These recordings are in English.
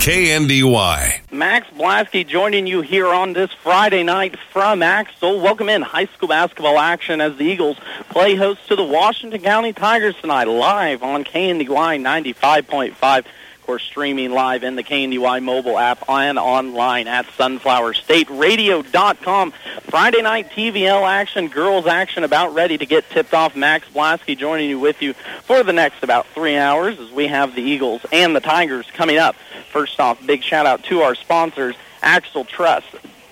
KNDY. Max Blasky joining you here on this Friday night from Axtell. Welcome in high school basketball action as the Eagles play host to the Washington County Tigers tonight, live on KNDY 95.5 streaming live in the KNDY mobile app and online at sunflowerstateradio.com. Friday night TVL action, girls action about ready to get tipped off. Max Blasky joining you with you for the next about three hours as we have the Eagles and the Tigers coming up. First off, big shout out to our sponsors, Axtell Truss,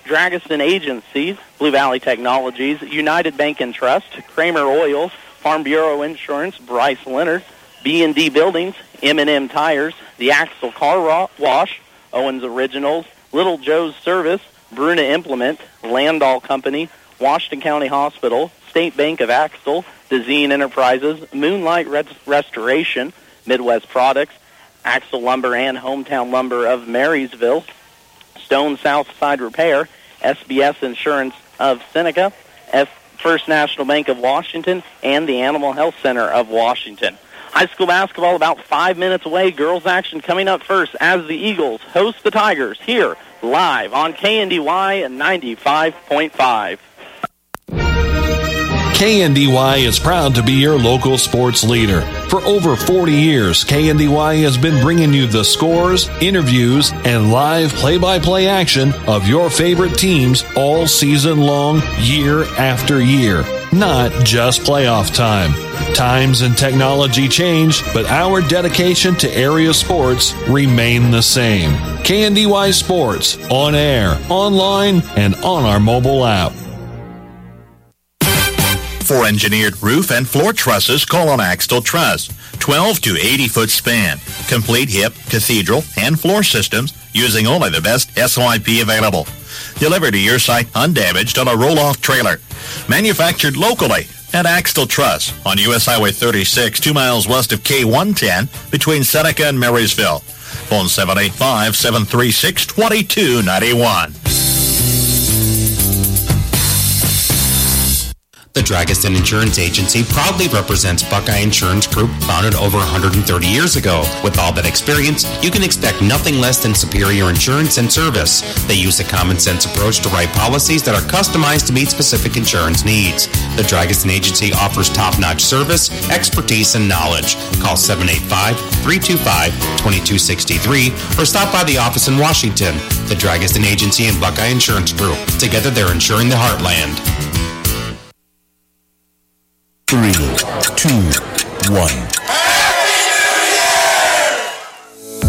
Dragaston Agencies, Blue Valley Technologies, United Bank and Trust, Kramer Oil, Farm Bureau Insurance, Bryce Leonard, B&D Buildings, M&M Tires, the Axtell Car Wash, Owens Originals, Little Joe's Service, Bruna Implement, Landoll Company, Washington County Hospital, State Bank of Axtell, Dezeen Enterprises, Moonlight Restoration, Midwest Products, Axtell Lumber and Hometown Lumber of Marysville, Stone Southside Repair, SBS Insurance of Seneca, F First National Bank of Washington, and the Animal Health Center of Washington. High school basketball about five minutes away. Girls action coming up first as the Eagles host the Tigers here live on KNDY 95.5. KNDY is proud to be your local sports leader. For over 40 years, KNDY has been bringing you the scores, interviews, and live play-by-play action of your favorite teams all season long, year after year. Not just playoff time. Times and technology change, but our dedication to area sports remain the same. KNDY Sports, on air, online, and on our mobile app. For engineered roof and floor trusses, call on Axtell Truss. 12 to 80 foot span. Complete hip, cathedral, and floor systems using only the best SYP available. Delivered to your site undamaged on a roll-off trailer. Manufactured locally at Axtell Truss on U.S. Highway 36, two miles west of K110 between Seneca and Marysville. Phone 785-736-2291. The Dragaston Insurance Agency proudly represents Buckeye Insurance Group, founded over 130 years ago. With all that experience, you can expect nothing less than superior insurance and service. They use a common sense approach to write policies that are customized to meet specific insurance needs. The Dragaston Agency offers top-notch service, expertise, and knowledge. Call 785-325-2263 or stop by the office in Washington. The Dragaston Agency and Buckeye Insurance Group. Together, they're insuring the heartland. Three, two, one.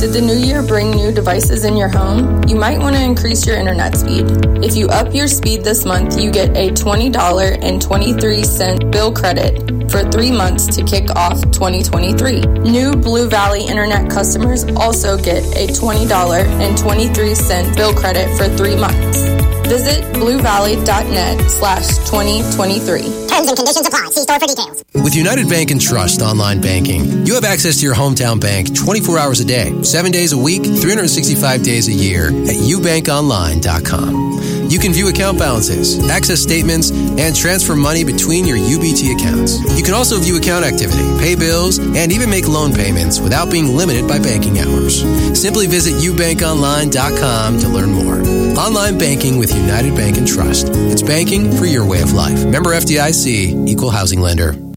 Did the new year bring new devices in your home? You might want to increase your internet speed. If you up your speed this month, you get a $20.23 bill credit for three months to kick off 2023. New Blue Valley internet customers also get a $20.23 bill credit for three months. Visit bluevalley.net slash 2023. Terms and conditions apply. See store for details. With United Bank and Trust online banking, you have access to your hometown bank 24 hours a day, 7 days a week, 365 days a year at ubankonline.com. You can view account balances, access statements, and transfer money between your UBT accounts. You can also view account activity, pay bills, and even make loan payments without being limited by banking hours. Simply visit ubankonline.com to learn more. Online banking with United Bank and Trust. It's banking for your way of life. Member FDIC, equal housing lender.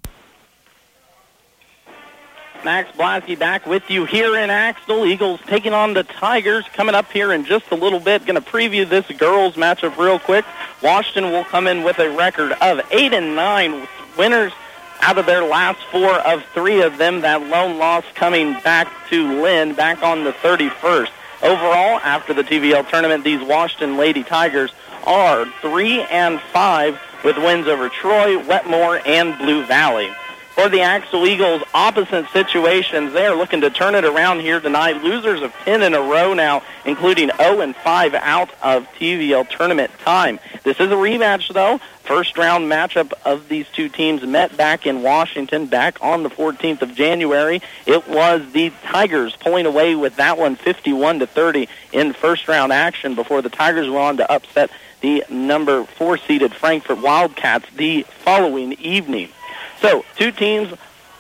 Max Blasky back with you here in Axtell. Eagles taking on the Tigers coming up here in just a little bit. Going to preview this girls matchup real quick. Washington will come in with a record of 8 and 9 winners out of their last four of three of them. That lone loss coming back to Lynn back on the 31st. Overall, after the TVL tournament, these Washington Lady Tigers are 3 and 5 with wins over Troy, Wetmore, and Blue Valley for the Axtell Eagles, opposite situations. They are looking to turn it around here tonight. Losers of 10 in a row now, including 0 and 5 out of TVL tournament time. This is a rematch, though. First round matchup of these two teams met back in Washington back on the 14th of January. It was the Tigers pulling away with that one 51 to 30 in first round action before the Tigers went on to upset the number four seeded Frankfort Wildcats the following evening. So, two teams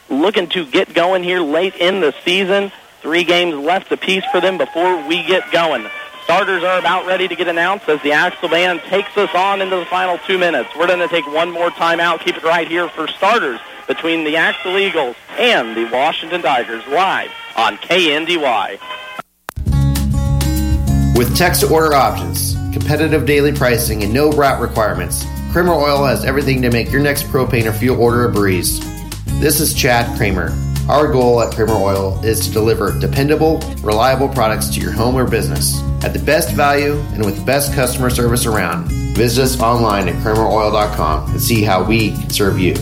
looking to get going here late in the season. Three games left apiece for them before we get going. Starters are about ready to get announced as the Axtell Band takes us on into the final two minutes. We're going to take one more timeout. Keep it right here for starters between the Axtell Eagles and the Washington Tigers live on KNDY. With text-to-order options, competitive daily pricing, and no route requirements, Kramer Oil has everything to make your next propane or fuel order a breeze. This is Chad Kramer. Our goal at Kramer Oil is to deliver dependable, reliable products to your home or business at the best value and with the best customer service around. Visit us online at krameroil.com and see how we can serve you.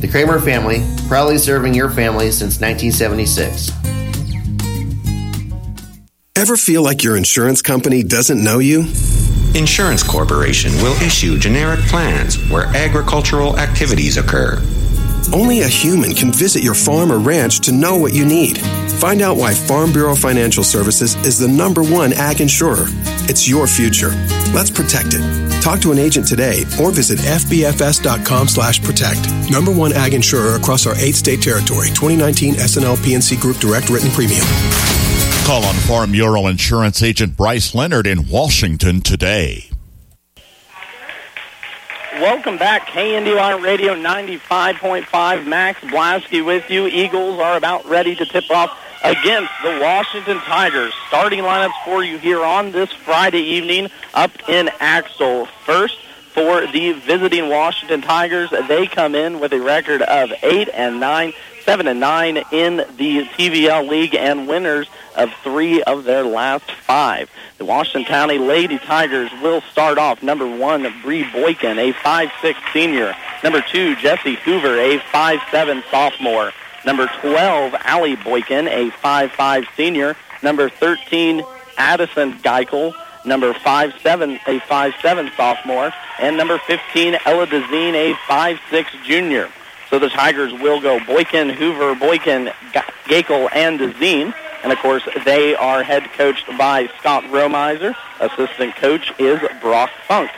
The Kramer family, proudly serving your family since 1976. Ever feel like your insurance company doesn't know you? Insurance Corporation will issue generic plans where agricultural activities occur. Only a human can visit your farm or ranch to know what you need. Find out why Farm Bureau Financial Services is the number one ag insurer. It's your future. Let's protect it. Talk to an agent today or visit fbfs.com slash protect. Number one ag insurer across our eight state territory. 2019 SNL P&C Group Direct Written Premium. Call on Farm Bureau Insurance Agent Bryce Leonard in Washington today. Welcome back, KNDY Radio 95.5. Max Blasky with you. Eagles are about ready to tip off against the Washington Tigers. Starting lineups for you here on this Friday evening up in Axtell. First, for the visiting Washington Tigers, they come in with a record of 8 and 9 seven and nine in the TVL league and winners of three of their last five. The Washington County Lady Tigers will start off number one, Bree Boykin, a five-six senior. Number two, Jesse Hoover, a five-seven sophomore. Number 12, Allie Boykin, a five-five senior. Number 13, Addison Geikel, number 5'7", a five-seven sophomore. And number 15, Ella Dezine, a five-six junior. So the Tigers will go Boykin, Hoover, Boykin, Gakel, and Dezine. And of course, they are head coached by Scott Romiser. Assistant coach is Brock Funk.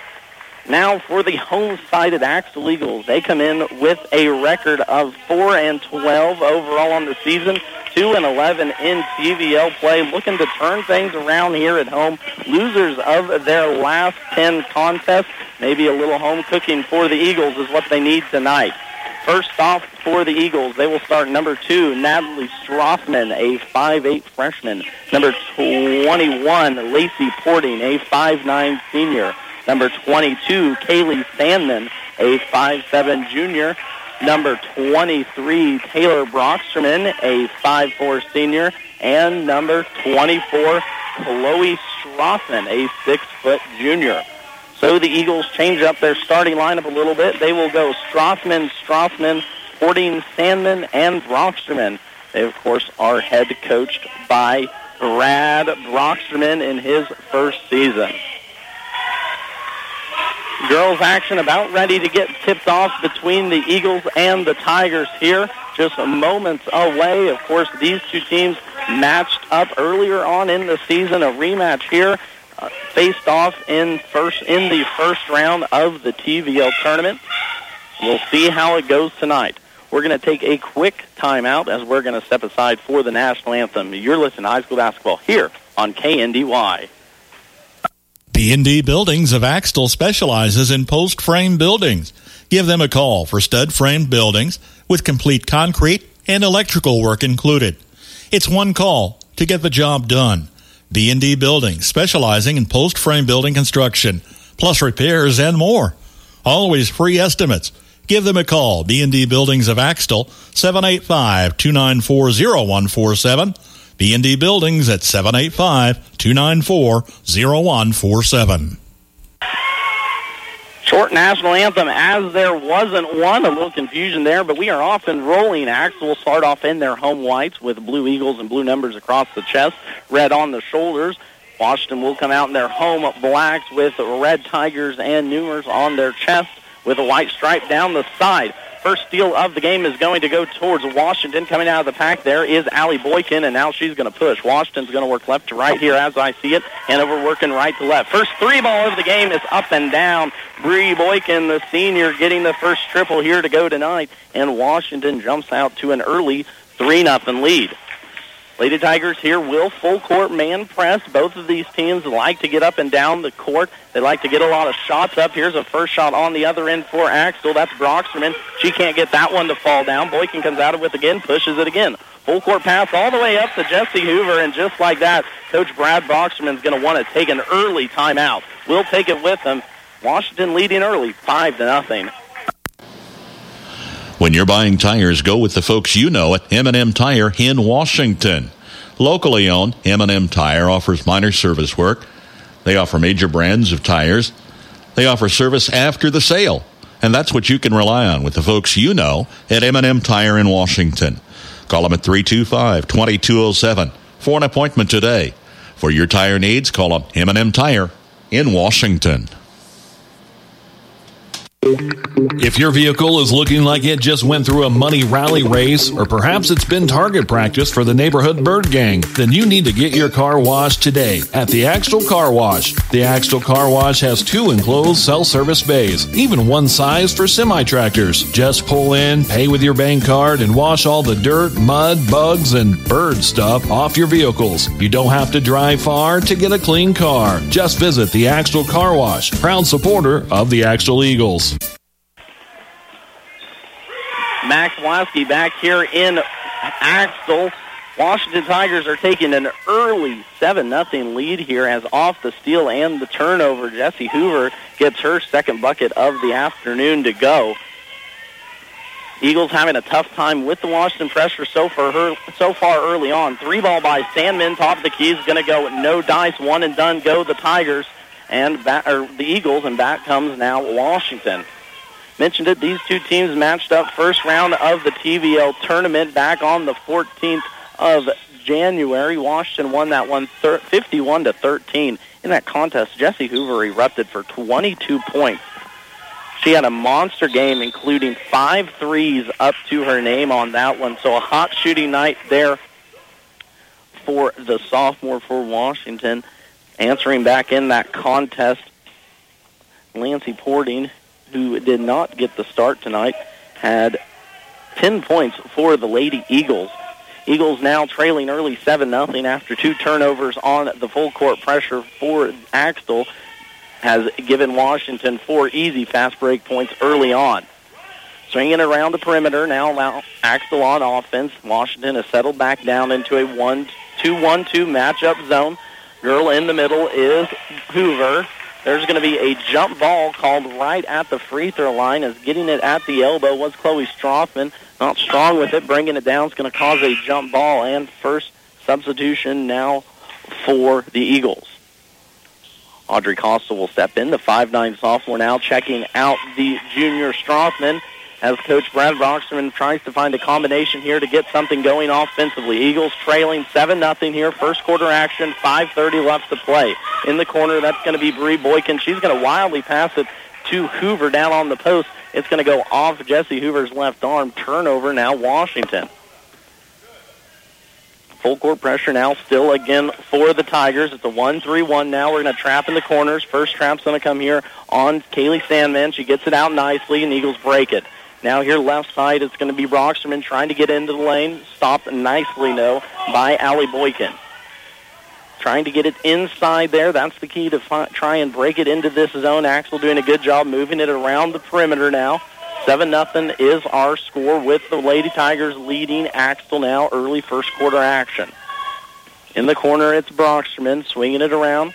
Now for the home-sided Axtell Eagles, they come in with a record of 4 and 12 overall on the season, 2 and 11 in TVL play, looking to turn things around here at home. Losers of their last 10 contests, maybe a little home cooking for the Eagles is what they need tonight. First off for the Eagles, they will start number two, Natalie Strothman, a 5'8 freshman. Number 21, Lacey Porting, a 5'9 senior. Number 22, Kaylee Sandman, a 5'7 junior. Number 23, Taylor Broxterman, a 5'4 senior. And number 24, Chloe Strothman, a 6-foot junior. So the Eagles change up their starting lineup a little bit. They will go Strothman, Strothman, Porting, Sandman, and Broxterman. They, of course, are head coached by Brad Broxterman in his first season. Girls action about ready to get tipped off between the Eagles and the Tigers here. Just moments away. Of course, these two teams matched up earlier on in the season. A rematch here faced off in first in the first round of the TVL tournament. We'll see how it goes tonight. We're going to take a quick timeout as we're going to step aside for the national anthem. You're listening to high school basketball here on KNDY. B&D Buildings of Axtell specializes in post frame buildings. Give them a call for stud frame buildings with complete concrete and electrical work included. It's one call to get the job done. B&D Buildings, specializing in post-frame building construction, plus repairs and more. Always free estimates. Give them a call. B&D Buildings of Axtell, 785-294-0147. B&D Buildings at 785-294-0147. Short national anthem as there wasn't one. A little confusion there, but we are off and rolling. Axtell will start off in their home whites with blue eagles and blue numbers across the chest, red on the shoulders. Washington will come out in their home blacks with red tigers and numers on their chest with a white stripe down the side. First steal of the game is going to go towards Washington. Coming out of the pack there is Allie Boykin, and now she's going to push. Washington's going to work left to right here as I see it. Hanover working right to left. First three ball of the game is up and down. Bree Boykin, the senior, getting the first triple here to go tonight, and Washington jumps out to an early 3 nothing lead. Lady Tigers here will full court man press. Both of these teams like to get up and down the court. They like to get a lot of shots up. Here's a first shot on the other end for Axtell. That's Broxterman. She can't get that one to fall down. Boykin comes out of it again, pushes it again. Full court pass all the way up to Jesse Hoover, and just like that, Coach Brad Broxterman is going to want to take an early timeout. We'll take it with him. Washington leading early, five to nothing. When you're buying tires, go with the folks you know at M&M Tire in Washington. Locally owned, M&M Tire offers minor service work. They offer major brands of tires. They offer service after the sale. And that's what you can rely on with the folks you know at M&M Tire in Washington. Call them at 325-2207 for an appointment today. For your tire needs, call them M&M Tire in Washington. If your vehicle is looking like it just went through a money rally race, or perhaps it's been target practice for the neighborhood bird gang, then you need to get your car washed today at the Axtell Car Wash. The Axtell Car Wash has two enclosed self-service bays, even one size for semi-tractors. Just pull in, pay with your bank card, and wash all the dirt, mud, bugs, and bird stuff off your vehicles. You don't have to drive far to get a clean car. Just visit the Axtell Car Wash, proud supporter of the Axtell Eagles. Max Lasky back here in Axtell. Washington Tigers are taking an early 7 nothing lead here as off the steal and the turnover. Jesse Hoover gets her second bucket of the afternoon to go. Eagles having a tough time with the Washington pressure so far, her, so far early on. Three ball by Sandman, top of the key is going to go no dice, one and done. Go the Tigers and back, or the Eagles, and back comes now Washington mentioned it. These two teams matched up first round of the TVL tournament back on the 14th of January. Washington won that one 51 to 13 in that contest. Jesse Hoover erupted for 22 points. She had a monster game, including five threes up to her name on that one. So a hot shooting night there for the sophomore for Washington. Answering back in that contest, Lancey Porting who did not get the start tonight, had 10 points for the Lady Eagles. Eagles now trailing early 7 nothing after two turnovers on the full court pressure for Axtell has given Washington four easy fast break points early on. Swinging around the perimeter now, Axtell on offense. Washington has settled back down into a 1-2-1-2 matchup zone. Girl in the middle is Hoover. There's going to be a jump ball called right at the free throw line Is getting it at the elbow was Chloe Strothman. Not strong with it. Bringing it down is going to cause a jump ball and first substitution now for the Eagles. Audrey Costa will step in, the 5'9 sophomore now checking out the junior Strothman as Coach Brad Broxterman tries to find a combination here to get something going offensively. Eagles trailing 7-0 here, first quarter action, 5.30 left to play. In the corner, that's going to be Bree Boykin. She's going to wildly pass it to Hoover down on the post. It's going to go off Jesse Hoover's left arm. Turnover now, Washington. Full court pressure now still again for the Tigers. It's a 1-3-1 now. We're going to trap in the corners. First trap's going to come here on Kaylee Sandman. She gets it out nicely, and Eagles break it. Now here left side, it's going to be Broxterman trying to get into the lane. Stopped nicely, though, by Allie Boykin. Trying to get it inside there. That's the key to fi- try and break it into this zone. Axtell doing a good job moving it around the perimeter now. 7 nothing is our score with the Lady Tigers leading Axtell now early first quarter action. In the corner, it's Broxterman swinging it around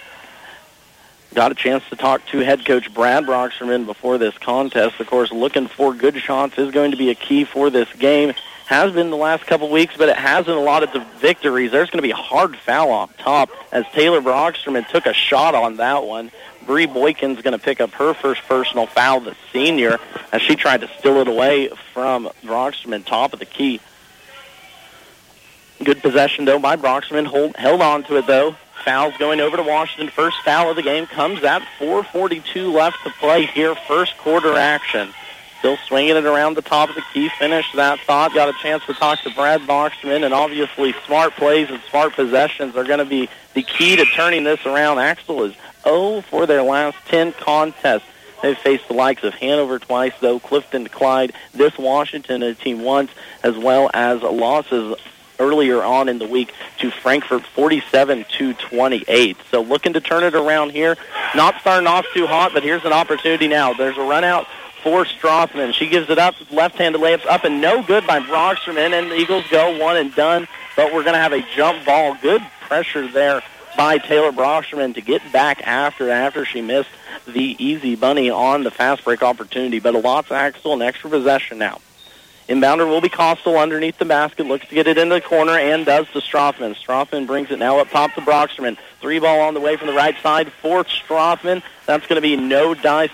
got a chance to talk to head coach Brad Broxterman before this contest. Of course, looking for good shots is going to be a key for this game. Has been the last couple weeks, but it hasn't a lot of the victories. There's going to be a hard foul off top as Taylor Broxterman took a shot on that one. Bree Boykin's going to pick up her first personal foul, the senior, as she tried to steal it away from Broxterman, top of the key. Good possession, though, by Broxterman. Hold, held on to it, though. Fouls going over to Washington. First foul of the game comes at 4.42 left to play here. First quarter action. Still swinging it around the top of the key. Finished that thought. Got a chance to talk to Brad Broxterman, and obviously smart plays and smart possessions are going to be the key to turning this around. Axtell is 0 for their last 10 contests. They've faced the likes of Hanover twice, though, Clifton, Clyde, this Washington team once, as well as losses earlier on in the week to Frankfort 47 to 28. So looking to turn it around here. Not starting off too hot, but here's an opportunity now. There's a run out for Strothman. She gives it up, left-handed layups up and no good by Broxterman, and the Eagles go one and done. But we're going to have a jump ball. Good pressure there by Taylor Broxterman to get back after after she missed the easy bunny on the fast break opportunity. But a lots Axtell, an extra possession now. Inbounder will be Costal underneath the basket, looks to get it into the corner, and does to Strothman. Strothman brings it now up top to Broxterman. Three ball on the way from the right side for Strothman. That's going to be no dice,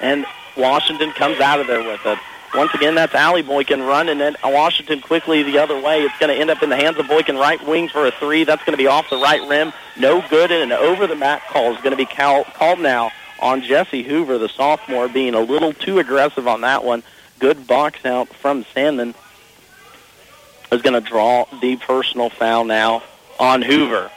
and Washington comes out of there with it. Once again, that's Allie Boykin running it. Washington quickly the other way. It's going to end up in the hands of Boykin right wing for a three. That's going to be off the right rim. No good, and an over-the-mat call is going to be called now on Jesse Hoover, the sophomore, being a little too aggressive on that one. Good box out from Sandman is going to draw the personal foul now on Hoover.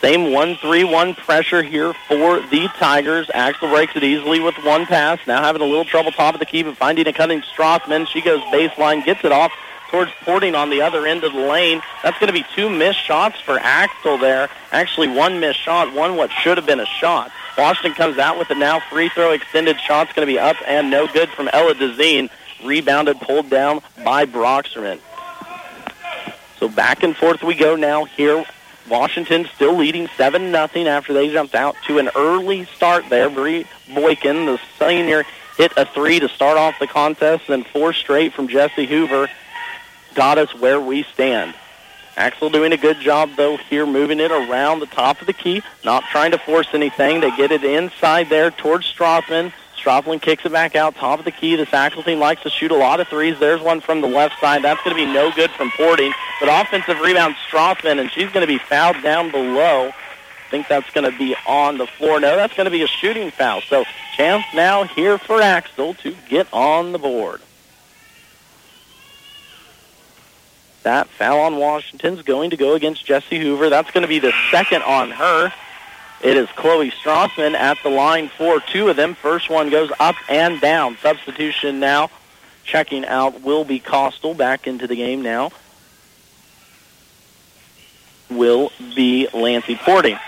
Same 1-3-1 pressure here for the Tigers. Axtell breaks it easily with one pass. Now having a little trouble top of the key, but finding a cutting Strothman. She goes baseline, gets it off towards Porting on the other end of the lane. That's going to be two missed shots for Axtell there. Actually, one missed shot, one what should have been a shot. Washington comes out with it now. Free throw extended shot's going to be up and no good from Ella Dezine. Rebounded, pulled down by Broxterman. So back and forth we go now here. Washington still leading 7 nothing after they jumped out to an early start there. Bree Boykin, the senior, hit a three to start off the contest, then four straight from Jesse Hoover got us where we stand. Axtell doing a good job, though, here moving it around the top of the key, not trying to force anything. They get it inside there towards Strothman. Strothman kicks it back out, top of the key. This Axtell team likes to shoot a lot of threes. There's one from the left side. That's going to be no good from Porting. But offensive rebound, Strothman, and she's going to be fouled down below. I think that's going to be on the floor. No, that's going to be a shooting foul. So chance now here for Axtell to get on the board. That foul on Washington's going to go against Jesse Hoover. That's going to be the second on her. It is Chloe Strothman at the line for two of them. First one goes up and down. Substitution now. Checking out will be Costal back into the game now. Will be Lancey Porting.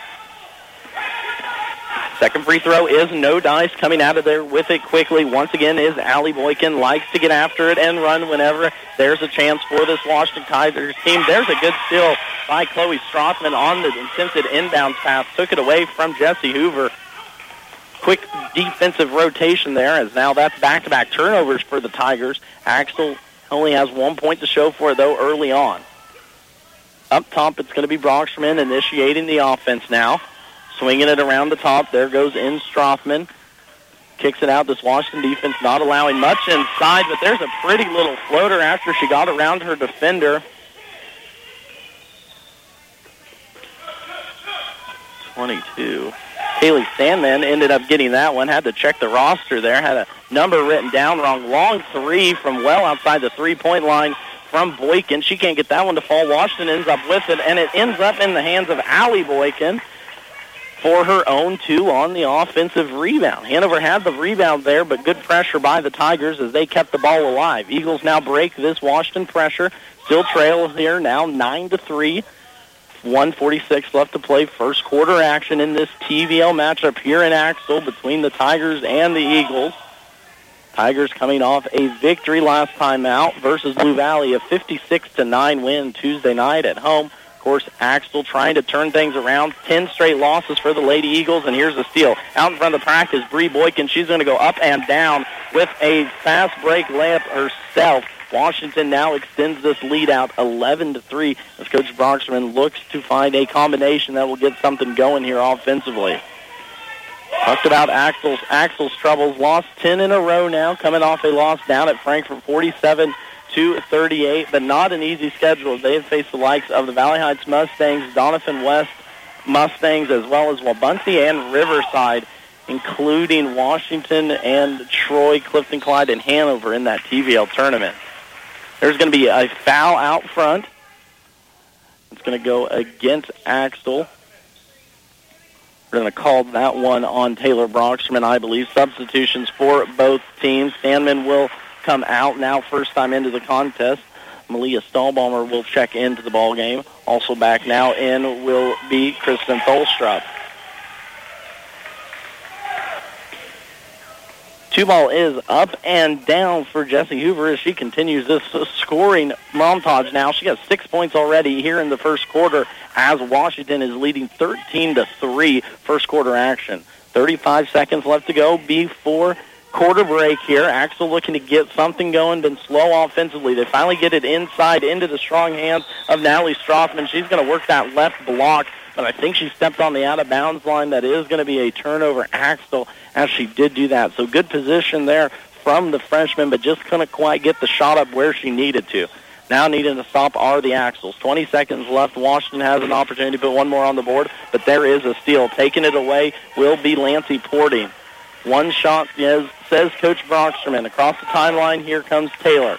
Second free throw is no dice coming out of there with it quickly. Once again is Allie Boykin. Likes to get after it and run whenever there's a chance for this Washington Tigers team. There's a good steal by Chloe Strothman on the attempted inbound pass. Took it away from Jesse Hoover. Quick defensive rotation there as now that's back-to-back turnovers for the Tigers. Axtell only has one point to show for it, though, early on. Up top, it's going to be Broxterman initiating the offense now. Swinging it around the top. There goes in Strothman. Kicks it out. This Washington defense not allowing much inside, but there's a pretty little floater after she got around her defender. Twenty-two. Haley Sandman ended up getting that one. Had to check the roster there. Had a number written down wrong. Long three from well outside the three-point line from Boykin. She can't get that one to fall. Washington ends up with it, and it ends up in the hands of Allie Boykin for her own two on the offensive rebound. Hanover had the rebound there, but good pressure by the Tigers as they kept the ball alive. Eagles now break this Washington pressure. Still trail here now, 9 to 3. 146 left to play. First quarter action in this TVL matchup here in Axtell between the Tigers and the Eagles. Tigers coming off a victory last time out versus Blue Valley, a 56 to 9 win Tuesday night at home course, Axtell trying to turn things around. Ten straight losses for the Lady Eagles, and here's the steal. Out in front of the practice, Bree Boykin. She's going to go up and down with a fast break layup herself. Washington now extends this lead out 11 to 3 as Coach Broxterman looks to find a combination that will get something going here offensively. Talked about Axtell's Axtell's troubles. Lost 10 in a row now, coming off a loss down at Frankfort 47 to 38, but not an easy schedule. They have faced the likes of the Valley Heights Mustangs, Doniphan West Mustangs, as well as Wabaunsee and Riverside, including Washington and Troy, Clifton Clyde, and Hanover in that TVL tournament. There's going to be a foul out front. It's going to go against Axtell. We're going to call that one on Taylor Broxterman, I believe. Substitutions for both teams. Sandman will come out now, first time into the contest. Malia Stahlbaumer will check into the ball game. Also back now in will be Kristen Tholstrup. Two ball is up and down for Jesse Hoover as she continues this scoring montage now. She got six points already here in the first quarter as Washington is leading 13 to 3 first quarter action. 35 seconds left to go before quarter break here. Axtell looking to get something going, been slow offensively. They finally get it inside into the strong hands of Natalie Strothman. She's going to work that left block but I think she stepped on the out of bounds line. That is going to be a turnover, Axtell, as she did do that. So good position there from the freshman, but just couldn't quite get the shot up where she needed to. Now needing to stop are the Axles. 20 seconds left. Washington has an opportunity to put one more on the board, but there is a steal. Taking it away will be Lancey Porting. One shot, yes, says Coach Broxterman. Across the timeline, here comes Taylor.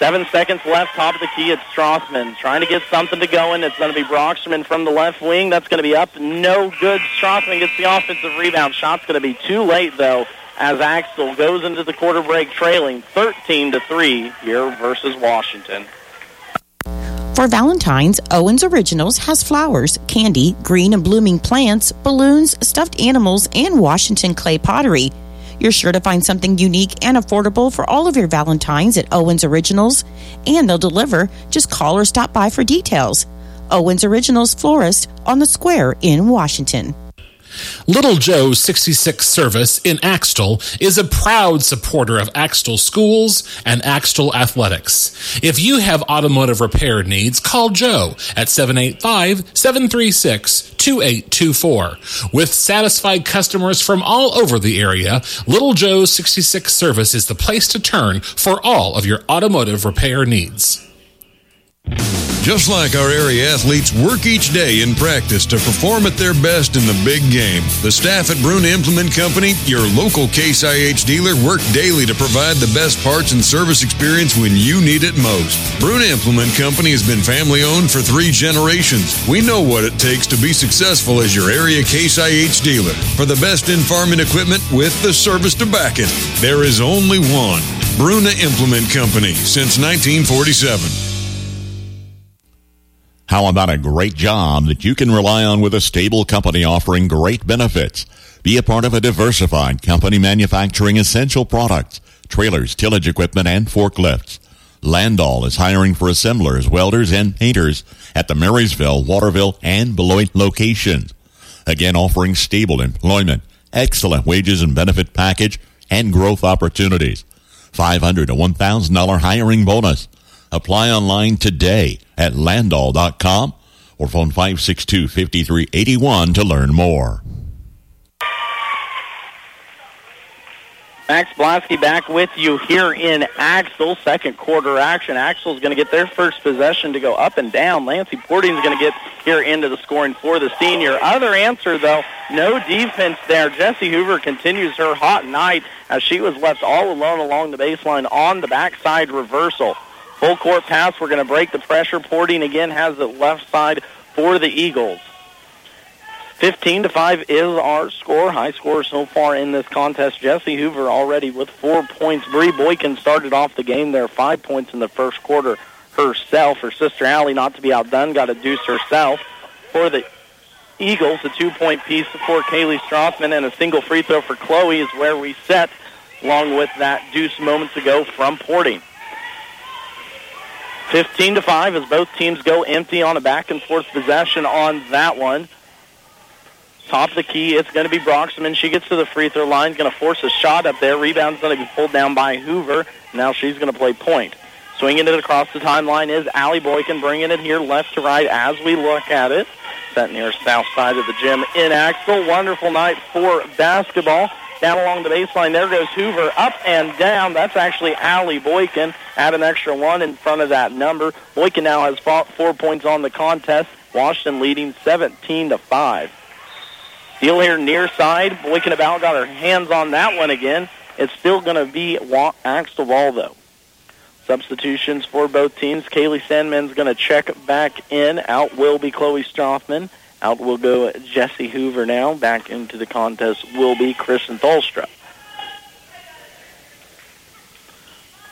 Seven seconds left, top of the key. It's Strassman trying to get something to go in. It's going to be Broxterman from the left wing. That's going to be up. No good. Strassman gets the offensive rebound. Shot's going to be too late, though, as Axtell goes into the quarter break trailing 13 to 3 here versus Washington. For Valentine's, Owens Originals has flowers, candy, green and blooming plants, balloons, stuffed animals, and Washington clay pottery. You're sure to find something unique and affordable for all of your Valentines at Owens Originals, and they'll deliver. Just call or stop by for details. Owens Originals Florist on the Square in Washington. Little Joe's 66 service in Axtell is a proud supporter of Axtell schools and Axtell athletics. If you have automotive repair needs, call Joe at 785-736-2824. With satisfied customers from all over the area, Little Joe's 66 service is the place to turn for all of your automotive repair needs. Just like our area athletes work each day in practice to perform at their best in the big game, the staff at Bruna Implement Company, your local Case IH dealer, work daily to provide the best parts and service experience when you need it most. Bruna Implement Company has been family owned for three generations. We know what it takes to be successful as your area Case IH dealer. For the best in farming equipment with the service to back it, there is only one. Bruna Implement Company since 1947. How about a great job that you can rely on with a stable company offering great benefits? Be a part of a diversified company manufacturing essential products, trailers, tillage equipment, and forklifts. Landoll is hiring for assemblers, welders, and painters at the Marysville, Waterville, and Beloit locations. Again, offering stable employment, excellent wages and benefit package, and growth opportunities. 500 to $1,000 hiring bonus. Apply online today at landoll.com or phone 562 5381 to learn more. Max Blasky back with you here in Axtell. Second quarter action. Axtell's going to get their first possession to go up and down. Lancey Porting's going to get here into the scoring for the senior. Other answer, though, no defense there. Jesse Hoover continues her hot night as she was left all alone along the baseline on the backside reversal. Full court pass. We're going to break the pressure. Porting again has the left side for the Eagles. 15 to 5 is our score. High score so far in this contest. Jesse Hoover already with four points. Bree Boykin started off the game there, five points in the first quarter herself. Her sister Allie, not to be outdone, got a deuce herself. For the Eagles, a two-point piece for Kaylee Strothman and a single free throw for Chloe is where we set, along with that deuce moments ago from Porting. 15 to 5 as both teams go empty on a back and forth possession on that one. Top of the key, it's going to be Broxman. She gets to the free throw line, going to force a shot up there. Rebound's going to be pulled down by Hoover. Now she's going to play point. Swinging it across the timeline is Allie Boykin, bringing it here left to right as we look at it. Set near south side of the gym in Axtell. Wonderful night for basketball. Down along the baseline, there goes Hoover up and down. That's actually Allie Boykin. Add an extra one in front of that number. Boykin now has fought four points on the contest. Washington leading 17 to 5. Deal here near side. Boykin about got her hands on that one again. It's still going to be Axtell ball, though. Substitutions for both teams. Kaylee Sandman's going to check back in. Out will be Chloe Strothman. Out will go Jesse Hoover now. Back into the contest will be Kristen Tholstra.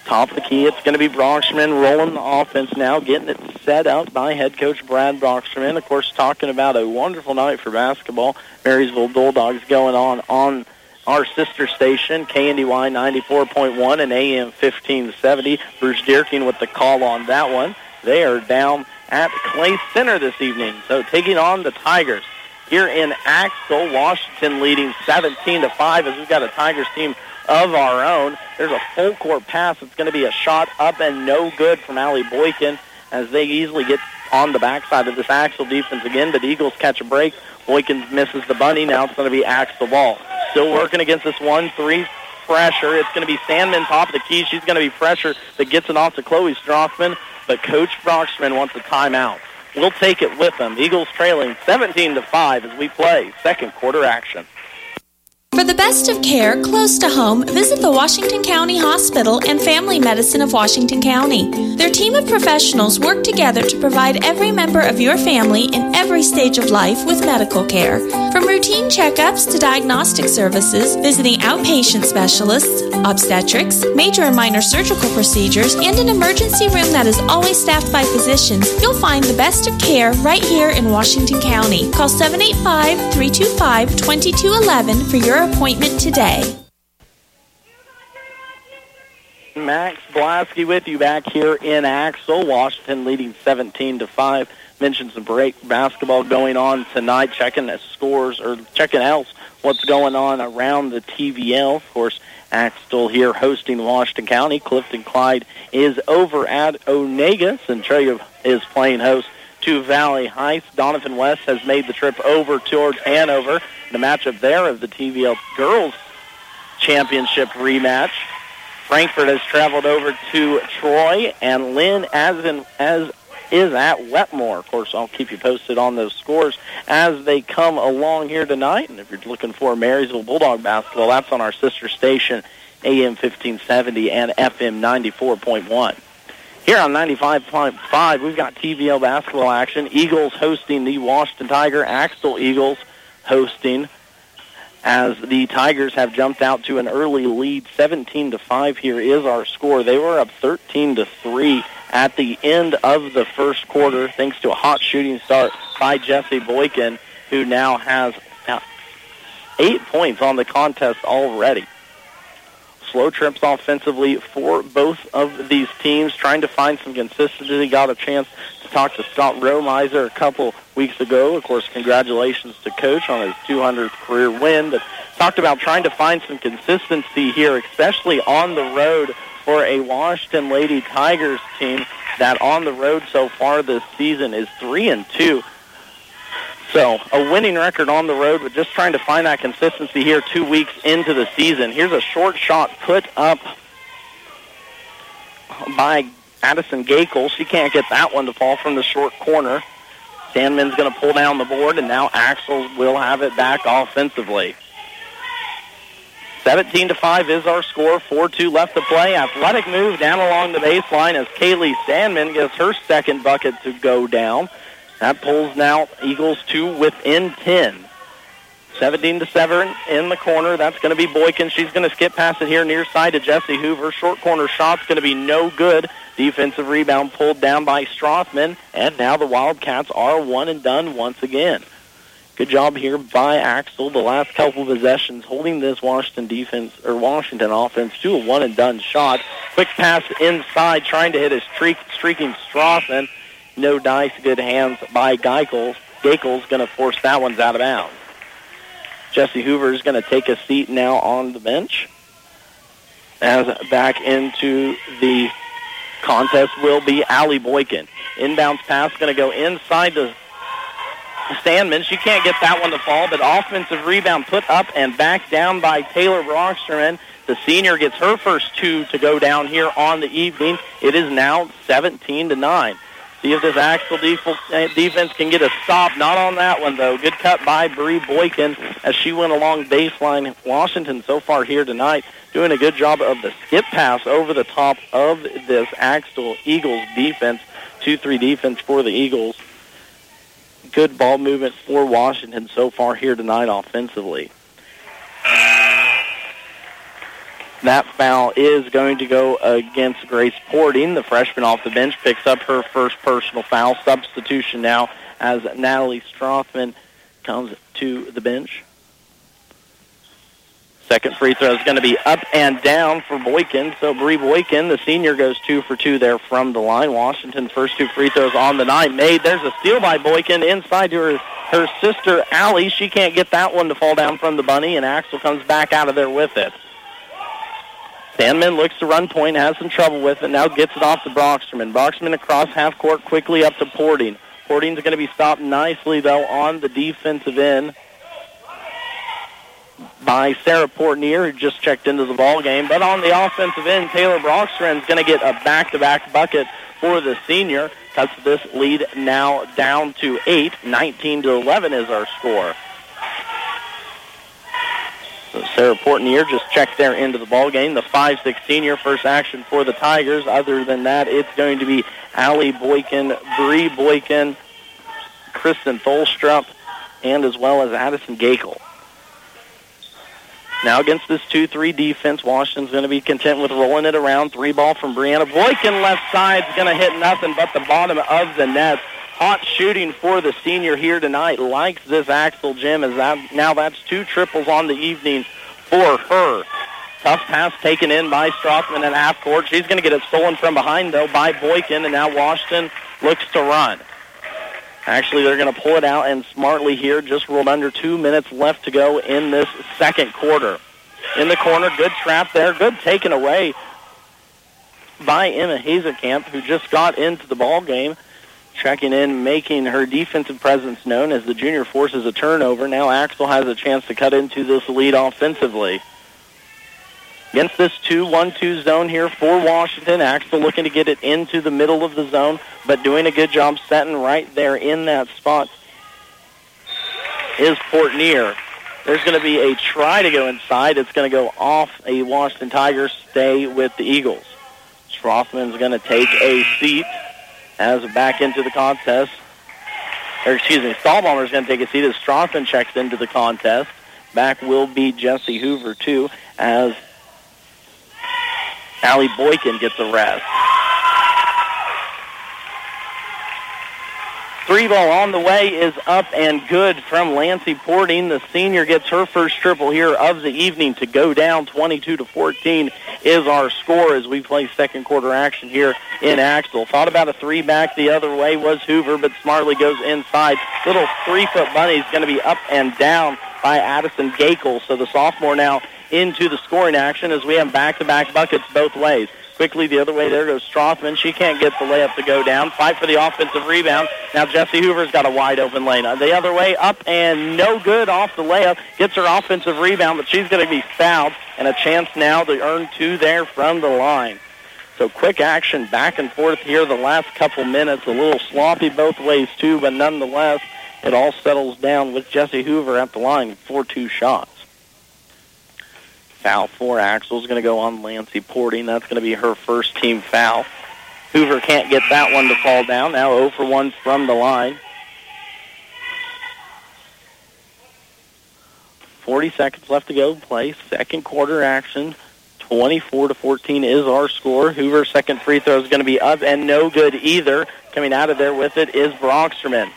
Top of the key, it's going to be Brockstrom rolling the offense now, getting it set up by head coach Brad Brockstrom. Of course, talking about a wonderful night for basketball. Marysville Bulldogs going on on our sister station, KNDY 94.1 and AM 1570. Bruce Deerking with the call on that one. They are down at Clay Center this evening, so taking on the Tigers. Here in Axtell, Washington leading 17 to 5 as we've got a Tigers team of our own. There's a full court pass. It's going to be a shot up and no good from Allie Boykin as they easily get on the backside of this Axtell defense again, but the Eagles catch a break. Boykin misses the bunny. Now it's going to be Axtell ball. Still working against this 1-3 pressure. It's going to be Sandman top of the key. She's going to be pressure that gets it off to Chloe Strothman, but Coach Brockstrom wants a timeout. We'll take it with them. Eagles trailing 17 to 5 as we play second quarter action. For the best of care close to home, visit the Washington County Hospital and Family Medicine of Washington County. Their team of professionals work together to provide every member of your family in every stage of life with medical care. From routine checkups to diagnostic services, visiting outpatient specialists, obstetrics, major and minor surgical procedures, and an emergency room that is always staffed by physicians, you'll find the best of care right here in Washington County. Call 785 325 2211 for your appointment today. Max Blasky with you back here in Axtell. Washington leading 17 to 5. Mentioned some break basketball going on tonight. Checking the scores or checking else what's going on around the TVL. Of course, Axtell here hosting Washington County. Clifton Clyde is over at Onaga. Centralia is playing host to Valley Heights. Doniphan West has made the trip over towards Hanover. The matchup there of the TVL Girls Championship rematch. Frankfort has traveled over to Troy, and Lynn, as in, as is at Wetmore. Of course, I'll keep you posted on those scores as they come along here tonight. And if you're looking for Marysville Bulldog basketball, that's on our sister station, AM 1570 and FM 94.1. Here on 95.5, we've got TVL basketball action. Eagles hosting the Washington Tiger. Axtell Eagles hosting as the Tigers have jumped out to an early lead. 17 to 5 here is our score. They were up 13 to 3 at the end of the first quarter thanks to a hot shooting start by Jesse Boykin who now has eight points on the contest already slow trips offensively for both of these teams, trying to find some consistency. Got a chance to talk to Scott Romiser a couple weeks ago. Of course, congratulations to Coach on his 200th career win, but talked about trying to find some consistency here, especially on the road for a Washington Lady Tigers team that on the road so far this season is 3 and 2 so a winning record on the road, but just trying to find that consistency here two weeks into the season. Here's a short shot put up by Addison Gakel. She can't get that one to fall from the short corner. Sandman's going to pull down the board, and now Axtell will have it back offensively. 17 to 5 is our score. 4-2 left to play. Athletic move down along the baseline as Kaylee Sandman gets her second bucket to go down. That pulls now Eagles to within 10. 17 to 7 in the corner. That's going to be Boykin. She's going to skip past it here near side to Jesse Hoover. Short corner shot's going to be no good. Defensive rebound pulled down by Strothman. And now the Wildcats are one and done once again. Good job here by Axtell. The last couple possessions holding this Washington defense or Washington offense to a one and done shot. Quick pass inside, trying to hit a streak, streaking Strothman no dice, good hands by Geikels. Geikel's going to force that one's out of bounds. Jesse Hoover is going to take a seat now on the bench. As back into the contest will be Allie Boykin. Inbounds pass going to go inside the Sandman. She can't get that one to fall, but offensive rebound put up and back down by Taylor Brockstrom. The senior gets her first two to go down here on the evening. It is now 17 to 9. See if this Axtell uh, defense can get a stop. Not on that one, though. Good cut by Bree Boykin as she went along baseline. Washington so far here tonight doing a good job of the skip pass over the top of this Axtell Eagles defense. 2-3 defense for the Eagles. Good ball movement for Washington so far here tonight offensively. That foul is going to go against Grace Porting. The freshman off the bench picks up her first personal foul. Substitution now as Natalie Strothman comes to the bench. Second free throw is going to be up and down for Boykin. So Bree Boykin, the senior, goes two for two there from the line. Washington's first two free throws on the night made. There's a steal by Boykin inside to her, her sister, Allie. She can't get that one to fall down from the bunny, and Axtell comes back out of there with it. Sandman looks to run point, has some trouble with it, now gets it off to Broxterman. Broxterman across half court quickly up to Porting. Porting's going to be stopped nicely, though, on the defensive end by Sarah Portnier, who just checked into the ball game. But on the offensive end, Taylor Brockstrand is going to get a back-to-back bucket for the senior. Cuts this lead now down to eight. 19 to 11 is our score. So Sarah Portnier just checked there into the ball game. The 5'6 senior first action for the Tigers. Other than that, it's going to be Allie Boykin, Bree Boykin, Kristen Tholstrup, and as well as Addison Gakel. Now against this 2-3 defense, Washington's going to be content with rolling it around. Three ball from Brianna Boykin left side is going to hit nothing but the bottom of the net. Hot shooting for the senior here tonight. Likes this Axtell gym as that now that's two triples on the evening for her. Tough pass taken in by Strothman at half court. She's going to get it stolen from behind though by Boykin, and now Washington looks to run. Actually, they're going to pull it out and smartly here. Just rolled under two minutes left to go in this second quarter. In the corner, good trap there. Good taken away by Emma Hazelkamp, who just got into the ball game. Checking in, making her defensive presence known as the junior forces a turnover. Now Axtell has a chance to cut into this lead offensively against this 2-1-2 zone here for Washington. Axtell looking to get it into the middle of the zone, but doing a good job setting right there in that spot is Portnier. There's going to be a try to go inside. It's going to go off a Washington Tiger Stay with the Eagles. Strothman's going to take a seat as back into the contest. Or excuse me, Stahlbomber's going to take a seat as Strothman checks into the contest. Back will be Jesse Hoover, too, as Allie Boykin gets a rest. Three ball on the way is up and good from Lancy Porting. The senior gets her first triple here of the evening to go down 22 to 14 is our score as we play second quarter action here in Axtell. Thought about a three back the other way was Hoover, but smartly goes inside. Little three foot bunny is going to be up and down by Addison Gakel. So the sophomore now into the scoring action as we have back-to-back buckets both ways. Quickly the other way, there goes Strothman. She can't get the layup to go down. Fight for the offensive rebound. Now Jesse Hoover's got a wide open lane. Uh, the other way, up and no good off the layup. Gets her offensive rebound, but she's going to be fouled. And a chance now to earn two there from the line. So quick action back and forth here the last couple minutes. A little sloppy both ways too, but nonetheless, it all settles down with Jesse Hoover at the line for two shots. Foul four. Axtell is going to go on Lancy Porting. That's going to be her first team foul. Hoover can't get that one to fall down. Now 0 for 1 from the line. 40 seconds left to go. Play second quarter action. 24 to 14 is our score. Hoover's second free throw is going to be up and no good either. Coming out of there with it is Broxterman.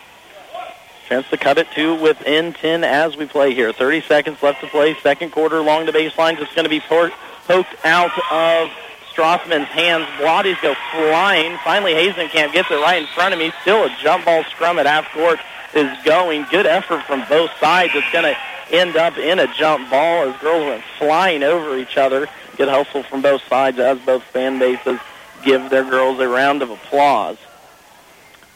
Chance to cut it to within 10 as we play here. 30 seconds left to play. Second quarter along the baseline. Just going to be poked out of Strothman's hands. Bodies go flying. Finally, Hazenkamp gets it right in front of me. Still a jump ball scrum at half court is going. Good effort from both sides. It's going to end up in a jump ball as girls went flying over each other. Good hustle from both sides as both fan bases give their girls a round of applause.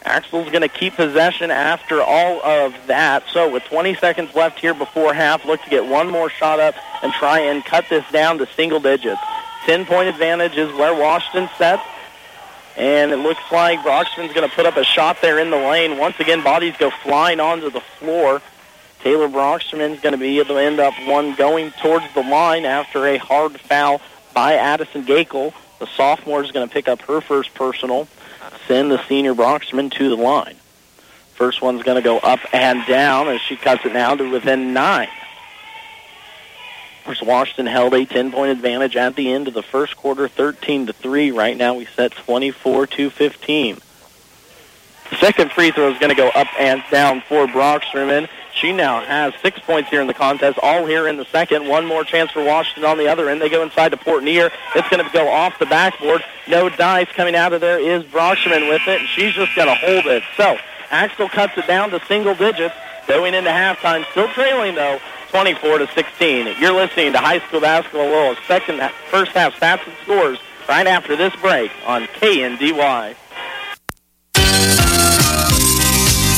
Axtell's going to keep possession after all of that. So with 20 seconds left here before half, look to get one more shot up and try and cut this down to single digits. 10-point advantage is where Washington sets. And it looks like Broxton's going to put up a shot there in the lane. Once again, bodies go flying onto the floor. Taylor Broxton's going to be able to end up one going towards the line after a hard foul by Addison Gakel. The sophomore is going to pick up her first personal send the senior Broxman to the line. First one's going to go up and down as she cuts it down to within nine. course, Washington held a 10-point advantage at the end of the first quarter, 13 to three. Right now, we set 24 to 15. The second free throw is going to go up and down for Brockstrom, she now has six points here in the contest, all here in the second. One more chance for Washington on the other end. They go inside to Portnier. It's going to go off the backboard. No dice coming out of there is Brockstrom with it, and she's just going to hold it. So Axtell cuts it down to single digits, going into halftime, still trailing though, 24 to 16. You're listening to high school basketball Lowell second first half stats and scores right after this break on KNDY.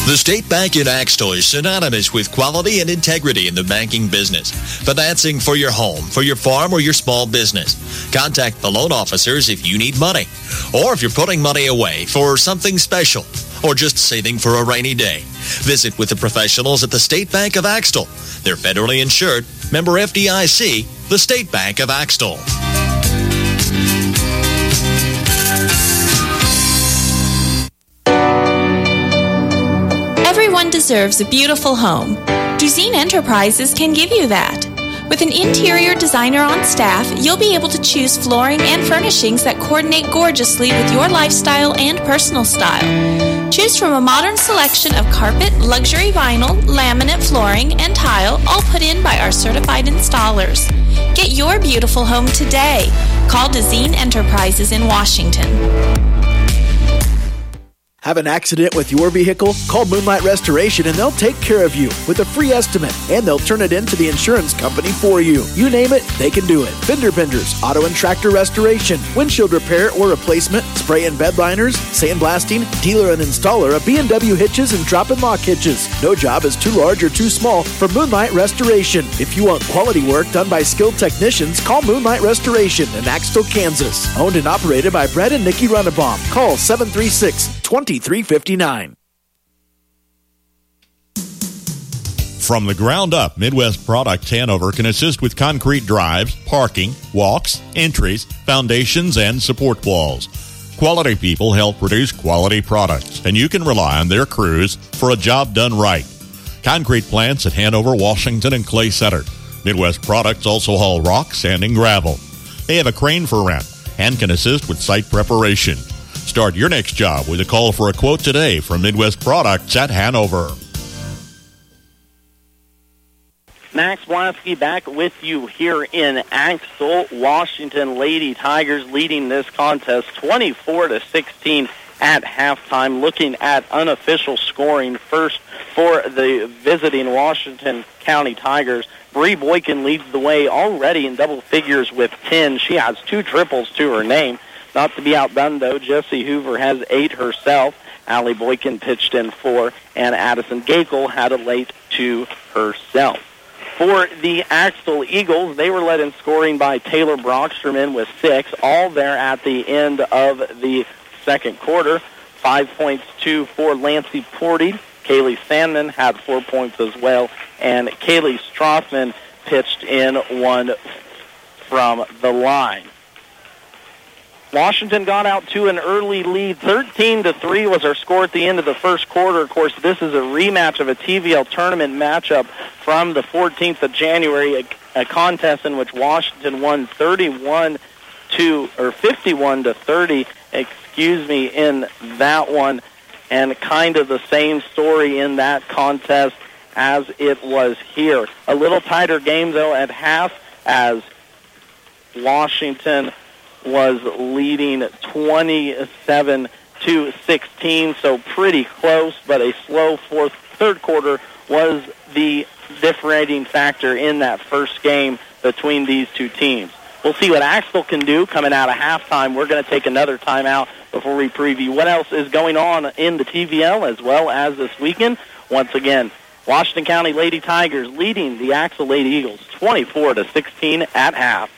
The State Bank in Axtell is synonymous with quality and integrity in the banking business. Financing for your home, for your farm, or your small business. Contact the loan officers if you need money, or if you're putting money away for something special, or just saving for a rainy day. Visit with the professionals at the State Bank of Axtell. They're federally insured, member FDIC, the State Bank of Axtell. Everyone deserves a beautiful home. Dezine Enterprises can give you that. With an interior designer on staff, you'll be able to choose flooring and furnishings that coordinate gorgeously with your lifestyle and personal style. Choose from a modern selection of carpet, luxury vinyl, laminate flooring, and tile, all put in by our certified installers. Get your beautiful home today. Call Dezine Enterprises in Washington. Have an accident with your vehicle? Call Moonlight Restoration and they'll take care of you with a free estimate and they'll turn it into the insurance company for you. You name it, they can do it. Fender benders, auto and tractor restoration, windshield repair or replacement, spray and bed liners, sandblasting, dealer and installer of B&W hitches and drop and lock hitches. No job is too large or too small for Moonlight Restoration. If you want quality work done by skilled technicians, call Moonlight Restoration in Axtell, Kansas. Owned and operated by Brett and Nikki Runnebaum. Call 736 2359. From the ground up, Midwest Products Hanover can assist with concrete drives, parking, walks, entries, foundations, and support walls. Quality people help produce quality products, and you can rely on their crews for a job done right. Concrete plants at Hanover, Washington, and Clay Center. Midwest Products also haul rock, sand, and gravel. They have a crane for rent and can assist with site preparation. Start your next job with a call for a quote today from Midwest Products at Hanover. Max Blasky back with you here in Axtell, Washington. Lady Tigers leading this contest 24 to 16 at halftime. Looking at unofficial scoring first for the visiting Washington County Tigers. Bree Boykin leads the way already in double figures with 10. She has two triples to her name. Not to be outdone, though, Jessie Hoover has eight herself. Allie Boykin pitched in four, and Addison Gakel had a late two herself. For the Axtell Eagles, they were led in scoring by Taylor Brockstrom with six, all there at the end of the second quarter. Five points, two for Lancey Porty. Kaylee Sandman had four points as well, and Kaylee Strothman pitched in one from the line. Washington got out to an early lead. 13 to 3 was our score at the end of the first quarter. Of course, this is a rematch of a TVL tournament matchup from the 14th of January, a, a contest in which Washington won 31 to or 51 to 30, excuse me, in that one and kind of the same story in that contest as it was here. A little tighter game though at half as Washington was leading 27 to 16, so pretty close, but a slow fourth third quarter was the differentiating factor in that first game between these two teams. We'll see what Axtell can do coming out of halftime. We're going to take another timeout before we preview what else is going on in the TVL as well as this weekend. Once again, Washington County Lady Tigers leading the Axtell Lady Eagles 24 to 16 at half.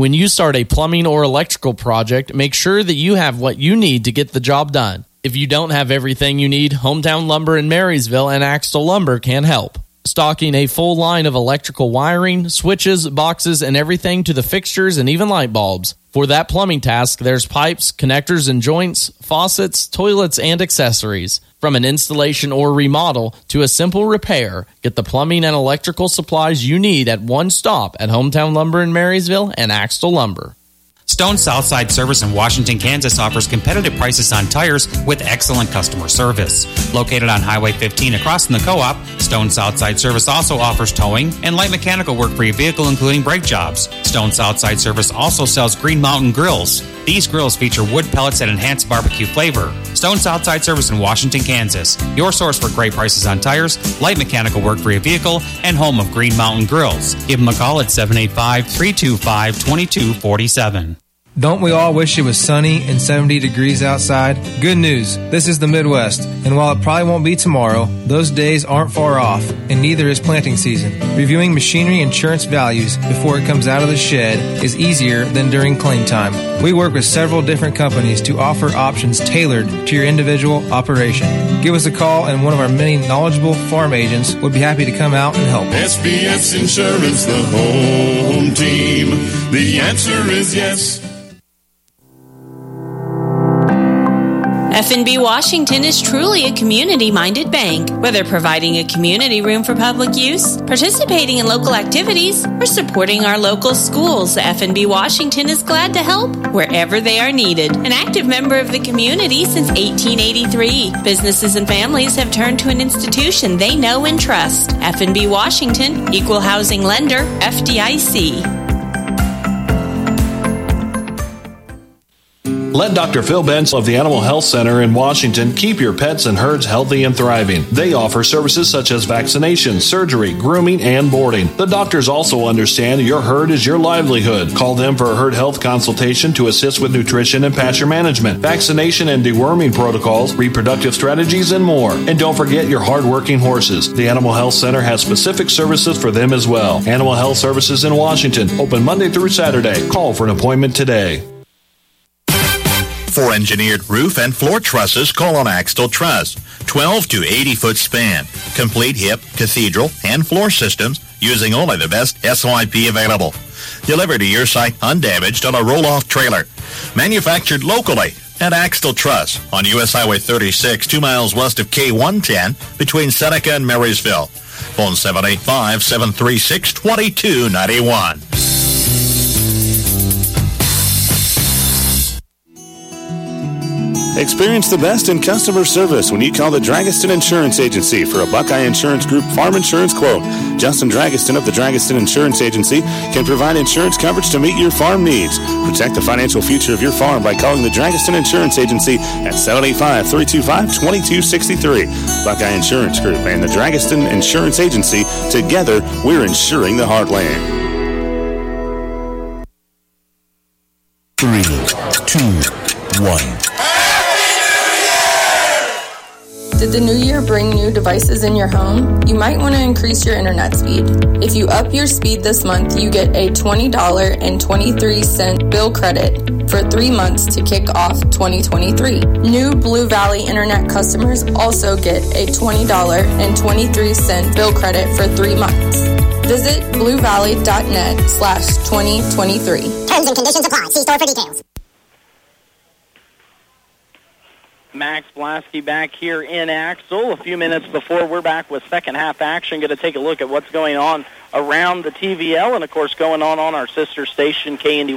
When you start a plumbing or electrical project, make sure that you have what you need to get the job done. If you don't have everything you need, Hometown Lumber in Marysville and Axtell Lumber can help. Stocking a full line of electrical wiring, switches, boxes, and everything to the fixtures and even light bulbs. For that plumbing task, there's pipes, connectors and joints, faucets, toilets, and accessories. From an installation or remodel to a simple repair, get the plumbing and electrical supplies you need at one stop at Hometown Lumber in Marysville and Axtell Lumber. Stone Southside Service in Washington, Kansas offers competitive prices on tires with excellent customer service. Located on Highway 15 across from the co op, Stone Southside Service also offers towing and light mechanical work for your vehicle, including brake jobs. Stone Southside Service also sells Green Mountain grills. These grills feature wood pellets that enhance barbecue flavor. Stone Southside Service in Washington, Kansas, your source for great prices on tires, light mechanical work for your vehicle, and home of Green Mountain Grills. Give them a call at 785 325 2247. Don't we all wish it was sunny and 70 degrees outside? Good news, this is the Midwest, and while it probably won't be tomorrow, those days aren't far off, and neither is planting season. Reviewing machinery insurance values before it comes out of the shed is easier than during claim time. We work with several different companies to offer options tailored to your individual operation. Give us a call, and one of our many knowledgeable farm agents would be happy to come out and help. SBS Insurance, the home team. The answer is yes. FNB Washington is truly a community minded bank. Whether providing a community room for public use, participating in local activities, or supporting our local schools, FNB Washington is glad to help wherever they are needed. An active member of the community since 1883, businesses and families have turned to an institution they know and trust. FNB Washington, Equal Housing Lender, FDIC. Let Dr. Phil Benz of the Animal Health Center in Washington keep your pets and herds healthy and thriving. They offer services such as vaccination, surgery, grooming, and boarding. The doctors also understand your herd is your livelihood. Call them for a herd health consultation to assist with nutrition and pasture management, vaccination and deworming protocols, reproductive strategies, and more. And don't forget your hardworking horses. The Animal Health Center has specific services for them as well. Animal Health Services in Washington, open Monday through Saturday. Call for an appointment today. For engineered roof and floor trusses, call on Axtell Truss. 12 to 80 foot span. Complete hip, cathedral, and floor systems using only the best SYP available. Delivered to your site undamaged on a roll-off trailer. Manufactured locally at Axtell Truss on U.S. Highway 36, two miles west of K110 between Seneca and Marysville. Phone 785-736-2291. Experience the best in customer service when you call the Dragiston Insurance Agency for a Buckeye Insurance Group farm insurance quote. Justin Dragiston of the Dragiston Insurance Agency can provide insurance coverage to meet your farm needs. Protect the financial future of your farm by calling the Dragiston Insurance Agency at 785-325-2263. Buckeye Insurance Group and the Dragiston Insurance Agency, together, we're insuring the heartland. Three, two, one. Did the new year bring new devices in your home? You might want to increase your internet speed. If you up your speed this month, you get a $20.23 bill credit for three months to kick off 2023. New Blue Valley Internet customers also get a $20.23 bill credit for three months. Visit bluevalley.net slash 2023. Terms and conditions apply. See store for details. Max Blasky back here in Axtell. A few minutes before we're back with second half action, going to take a look at what's going on around the TVL and, of course, going on on our sister station, KNDY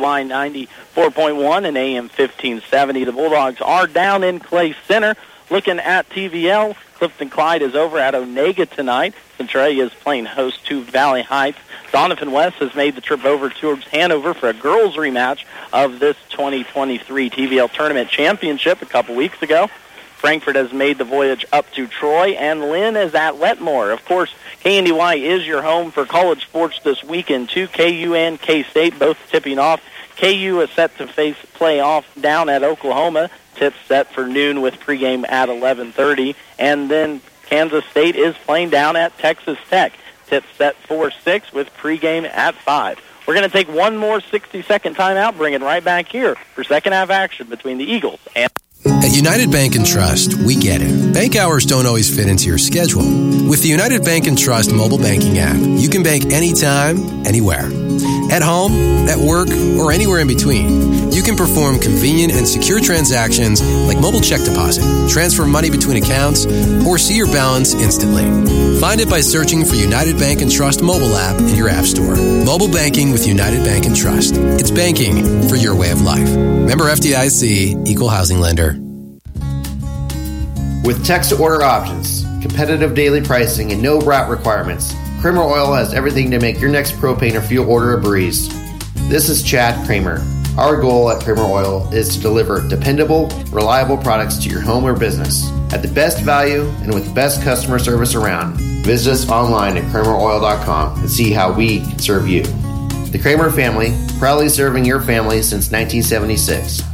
94.1 and AM 1570. The Bulldogs are down in Clay Center looking at TVL. Clifton Clyde is over at Onaga tonight. Centralia is playing host to Valley Heights. Doniphan West has made the trip over towards Hanover for a girls rematch of this 2023 TVL Tournament Championship a couple weeks ago. Frankfort has made the voyage up to Troy, and Lynn is at Wetmore. Of course, KNDY is your home for college sports this weekend, too. KU and K-State both tipping off. KU is set to face playoff down at Oklahoma. Tip set for noon with pregame at 11:30, and then Kansas State is playing down at Texas Tech. Tip set for six with pregame at five. We're going to take one more 60-second timeout, bring it right back here for second half action between the Eagles and. At United Bank and Trust, we get it. Bank hours don't always fit into your schedule. With the United Bank and Trust mobile banking app, you can bank anytime, anywhere. At home, at work, or anywhere in between. You can perform convenient and secure transactions like mobile check deposit, transfer money between accounts, or see your balance instantly. Find it by searching for United Bank and Trust mobile app in your app store. Mobile banking with United Bank and Trust. It's banking for your way of life. Member FDIC, Equal Housing Lender. With text to order options, competitive daily pricing, and no route requirements, Kramer Oil has everything to make your next propane or fuel order a breeze. This is Chad Kramer. Our goal at Kramer Oil is to deliver dependable, reliable products to your home or business at the best value and with the best customer service around. Visit us online at krameroil.com and see how we can serve you. The Kramer family, proudly serving your family since 1976.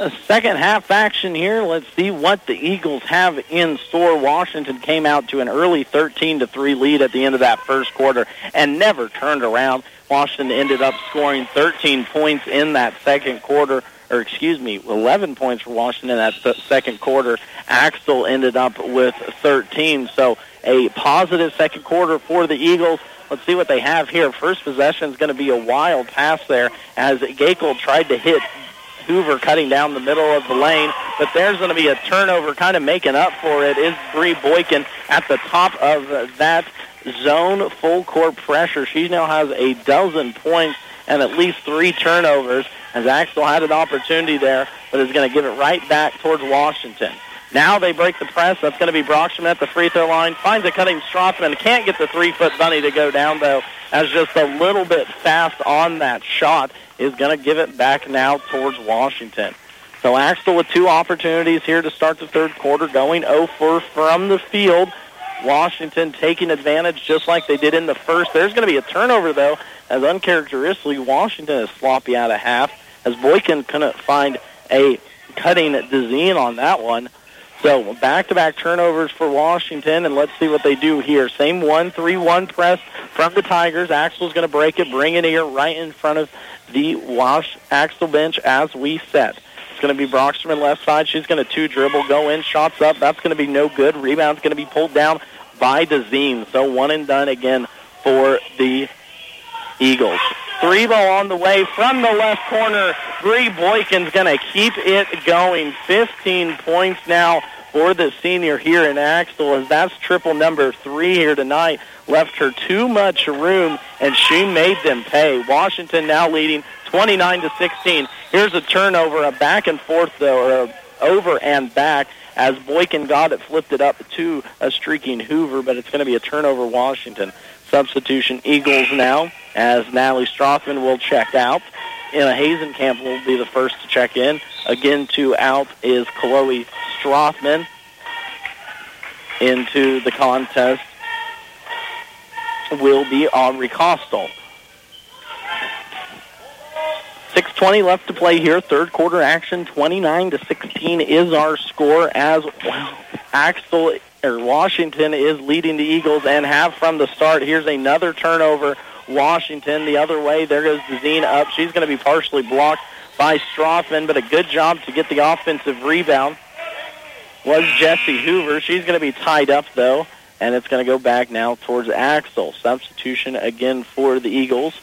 A second half action here. Let's see what the Eagles have in store. Washington came out to an early 13 to 3 lead at the end of that first quarter and never turned around. Washington ended up scoring 13 points in that second quarter, or excuse me, 11 points for Washington in that second quarter. Axtell ended up with 13. So a positive second quarter for the Eagles. Let's see what they have here. First possession is going to be a wild pass there as Gakel tried to hit Hoover cutting down the middle of the lane. But there's going to be a turnover, kind of making up for it. Is Bree Boykin at the top of that zone full court pressure? She now has a dozen points and at least three turnovers. As Axtell had an opportunity there, but is going to give it right back towards Washington. Now they break the press. That's going to be Brockstrom at the free throw line. Finds a cutting Strothman. Can't get the three-foot bunny to go down, though, as just a little bit fast on that shot is going to give it back now towards Washington. So Axtell with two opportunities here to start the third quarter, going 0 for from the field. Washington taking advantage just like they did in the first. There's going to be a turnover, though, as uncharacteristically Washington is sloppy out of half, as Boykin couldn't find a cutting Dezine on that one. So back-to-back turnovers for Washington, and let's see what they do here. Same 1-3-1 press from the Tigers. Axtell's going to break it, bring it here right in front of the Wash Axtell bench as we set. It's going to be Brockstrom left side. She's going to two dribble, go in, shots up. That's going to be no good. Rebound's going to be pulled down by Dezine. So one and done again for the Eagles. Three ball on the way from the left corner. Bree Boykin's going to keep it going. 15 points now for the senior here in Axtell as that's triple number three here tonight. Left her too much room and she made them pay. Washington now leading 29 to 16. Here's a turnover, a back and forth though, or over and back as Boykin got it, flipped it up to a streaking Hoover, but it's going to be a turnover Washington. Substitution Eagles now as Natalie Strothman will check out. Emma Hazenkamp will be the first to check in. Again, two out is Chloe Strothman into the contest will be Aubrey Costal. 6.20 left to play here. Third quarter action, 29 to 16 is our score as well. Axtell or Washington is leading the Eagles and have from the start. Here's another turnover. Washington the other way. There goes Dezine up. She's going to be partially blocked by Strothman, but a good job to get the offensive rebound was Jesse Hoover. She's going to be tied up, though, and it's going to go back now towards Axtell. Substitution again for the Eagles.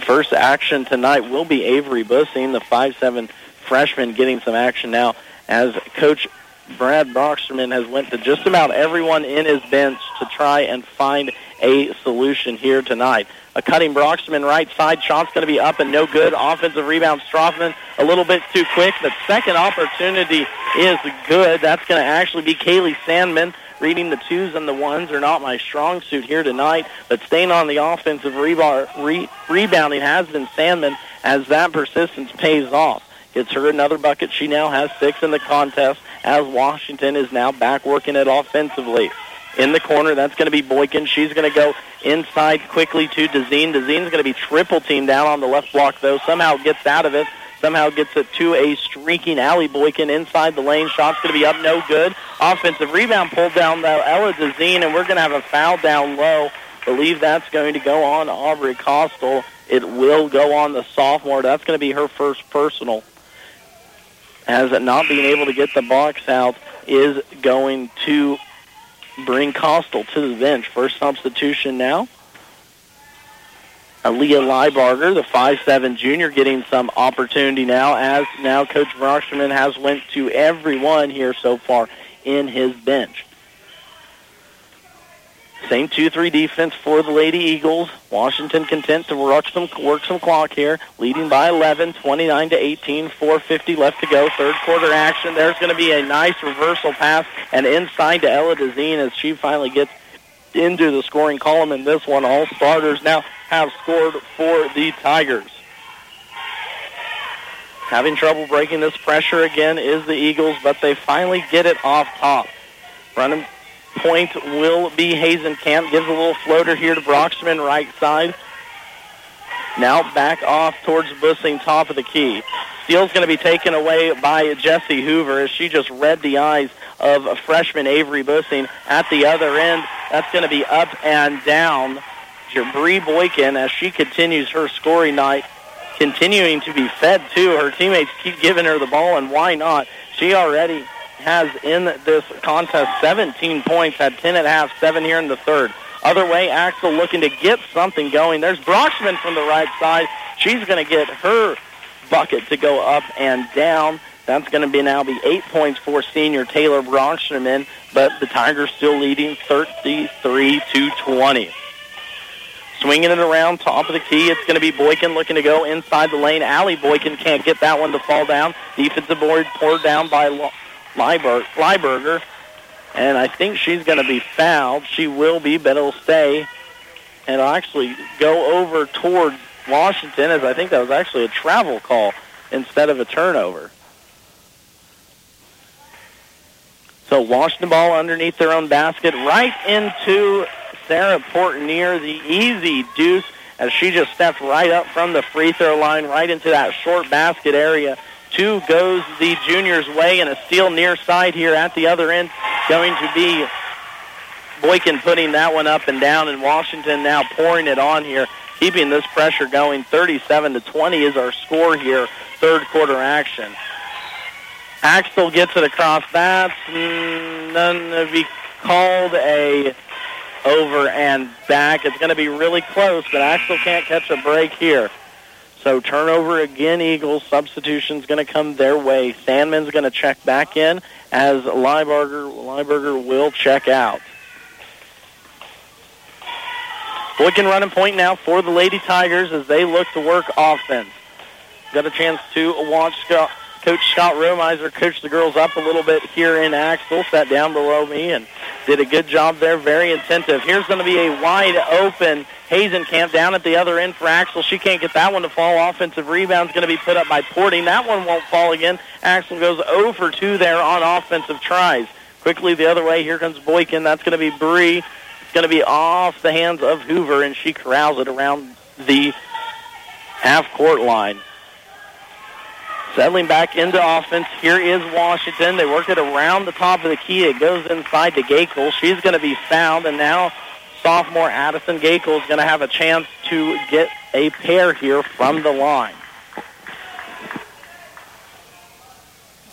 First action tonight will be Avery Bussing, the five-seven freshman, getting some action now as Coach Brad Broxterman has went to just about everyone in his bench to try and find a solution here tonight. A cutting Broxterman right side. Shot's going to be up and no good. Offensive rebound. Strothman a little bit too quick. The second opportunity is good. That's going to actually be Kaylee Sandman. Reading the twos and the ones are not my strong suit here tonight, but staying on the offensive rebar, re- rebounding has been Sandman as that persistence pays off. Gets her another bucket. She now has six in the contest as Washington is now back working it offensively. In the corner, that's going to be Boykin. She's going to go inside quickly to Dezine. Dezine's going to be triple teamed down on the left block, though. Somehow gets out of it. Somehow gets it to a streaking Allie Boykin inside the lane. Shot's going to be up, no good. Offensive rebound pulled down, though, Ella Dezine, and we're going to have a foul down low. Believe that's going to go on Aubrey Costal. It will go on the sophomore. That's going to be her first personal. As not being able to get the box out is going to bring Costal to the bench. First substitution now. Aaliyah Liebarger, the five-seven junior, getting some opportunity now as now Coach Brockman has went to everyone here so far in his bench. Same 2-3 defense for the Lady Eagles. Washington content to work some work some clock here, leading by 11, 29 to 18, 4:50 left to go. Third quarter action. There's going to be a nice reversal pass and inside to Ella Dezine as she finally gets into the scoring column in this one. All starters now have scored for the Tigers. Having trouble breaking this pressure again is the Eagles, but they finally get it off top. Running point will be Hazenkamp. Gives a little floater here to Broxman, right side. Now back off towards Bussing, top of the key. Steal's going to be taken away by Jesse Hoover as she just read the eyes of freshman Avery Bussing at the other end. That's going to be up and down. Bree Boykin, as she continues her scoring night, continuing to be fed too. Her teammates keep giving her the ball, and why not? She already has in this contest 17 points, had 10 at half, 7 here in the third. Other way, Axtell looking to get something going. There's Broxman from the right side. She's going to get her bucket to go up and down. That's going to be now be eight points for senior Taylor Broxman, but the Tigers still leading 33 to 20. Swinging it around top of the key. It's going to be Boykin looking to go inside the lane. Allie Boykin can't get that one to fall down. Defensive board poured down by Leiberger. And I think she's going to be fouled. She will be, but it'll stay. And it'll actually go over toward Washington as I think that was actually a travel call instead of a turnover. So Washington ball underneath their own basket right into Sarah Portnier, the easy deuce as she just stepped right up from the free throw line right into that short basket area. Two goes the junior's way and a steal near side here at the other end going to be Boykin putting that one up and down and Washington now pouring it on here, keeping this pressure going. 37 to 20 is our score here, third quarter action. Axtell gets it across. That's none to be called a over and back. It's going to be really close, but Axtell can't catch a break here. So turnover again, Eagles. Substitution's going to come their way. Sandman's going to check back in as Lieberger, Lieberger will check out. Boykin running point now for the Lady Tigers as they look to work offense. Got a chance to watch Scott, Coach Scott Romiser coach the girls up a little bit here in Axtell, sat down below me and did a good job there, very attentive. Here's going to be a wide open Hazenkamp down at the other end for Axtell. She can't get that one to fall. Offensive rebound's going to be put up by Porting. That one won't fall again. Axtell goes oh over 2 there on offensive tries. Quickly the other way, here comes Boykin. That's going to be Bree. It's going to be off the hands of Hoover, and she corrals it around the half-court line. Settling back into offense, here is Washington. They work it around the top of the key. It goes inside to Gakel. She's going to be fouled, and now sophomore Addison Gakel is going to have a chance to get a pair here from the line.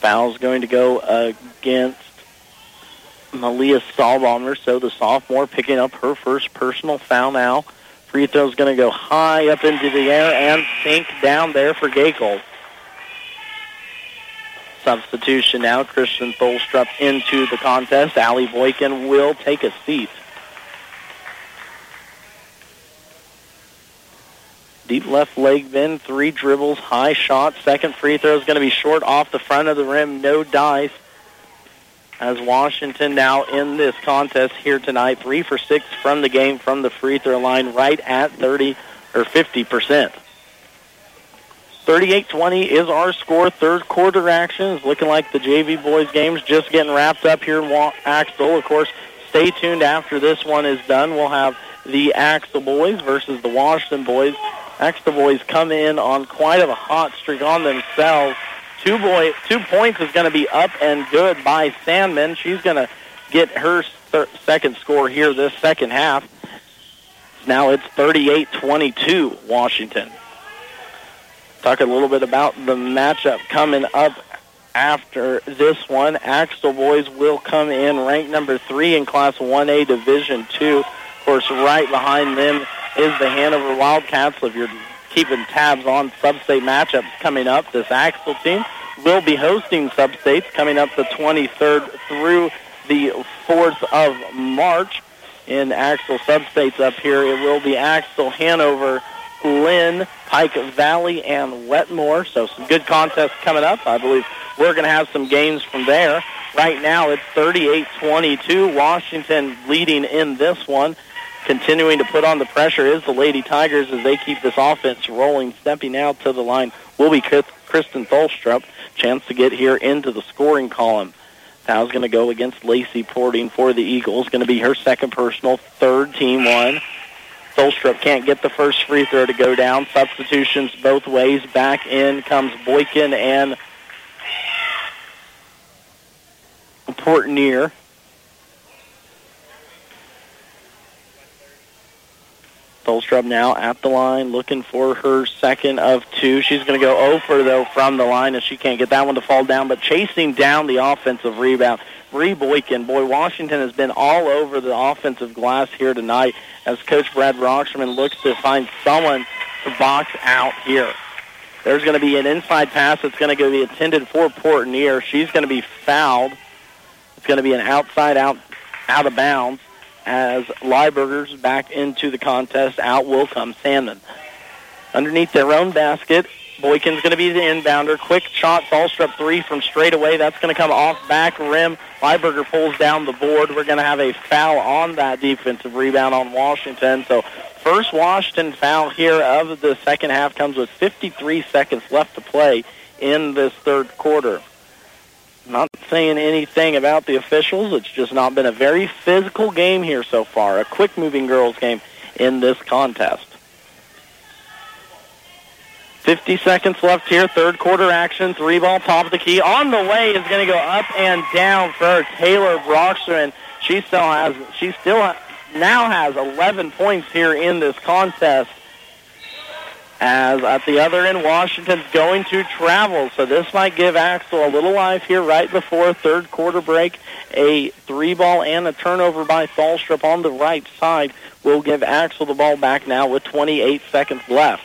Foul's going to go against Malia Stahlbomber, so the sophomore picking up her first personal foul now. Free throw's going to go high up into the air and sink down there for Gakel substitution now. Kristen Tholstrup into the contest. Allie Boykin will take a seat. Deep left leg bend, three dribbles, high shot. Second free throw is going to be short off the front of the rim. No dice. As Washington now in this contest here tonight, three for six from the game from the free throw line, right at 30 or 50 percent. 38-20 is our score. Third quarter action is looking like the JV boys game's just getting wrapped up here in Axtell. Of course, stay tuned after this one is done. We'll have the Axtell boys versus the Washington boys. Axtell boys come in on quite of a hot streak on themselves. Two boy, two points is going to be up and good by Sandman. She's going to get her thir- second score here this second half. Now it's 38-22 Washington. Talk a little bit about the matchup coming up after this one. Axtell boys will come in ranked number three in Class 1A Division 2. Of course, right behind them is the Hanover Wildcats. If you're keeping tabs on sub-state matchups coming up, this Axtell team will be hosting sub-states coming up the 23rd through the 4th of March in Axtell sub-states up here. It will be Axtell, Hanover, Lynn, Pike Valley, and Wetmore. So some good contests coming up. I believe we're going to have some games from there. Right now it's 38-22. Washington leading in this one. Continuing to put on the pressure is the Lady Tigers as they keep this offense rolling. Stepping out to the line will be Kristen Tholstrup. Chance to get here into the scoring column. Foul's going to go against Lacey Porting for the Eagles. Going to be her second personal, third team one. Tholstrup can't get the first free throw to go down. Substitutions both ways. Back in comes Boykin and Portnier. Tholstrup now at the line looking for her second of two. She's going to go over, though, from the line as she can't get that one to fall down, but chasing down the offensive rebound. Bree Boykin. Boy, Washington has been all over the offensive glass here tonight as Coach Brad Broxterman looks to find someone to box out here. There's going to be an inside pass that's going to go be intended for Portnier. She's going to be fouled. It's going to be an outside out out of bounds as Lieberger's back into the contest. Out will come Sandman. Underneath their own basket, Boykin's going to be the inbounder. Quick shot, Tholstrup three from straight away. That's going to come off back rim. Lieberger pulls down the board. We're going to have a foul on that defensive rebound on Washington. So first Washington foul here of the second half comes with 53 seconds left to play in this third quarter. Not saying anything about the officials. It's just not been a very physical game here so far. A quick moving girls game in this contest. 50 seconds left here. Third quarter action. Three ball top of the key. On the way is going to go up and down for Taylor and she still has she still now has 11 points here in this contest. As at the other end, Washington's going to travel, so this might give Axtell a little life here right before third quarter break. A three ball and a turnover by Tholstrup on the right side will give Axtell the ball back now with 28 seconds left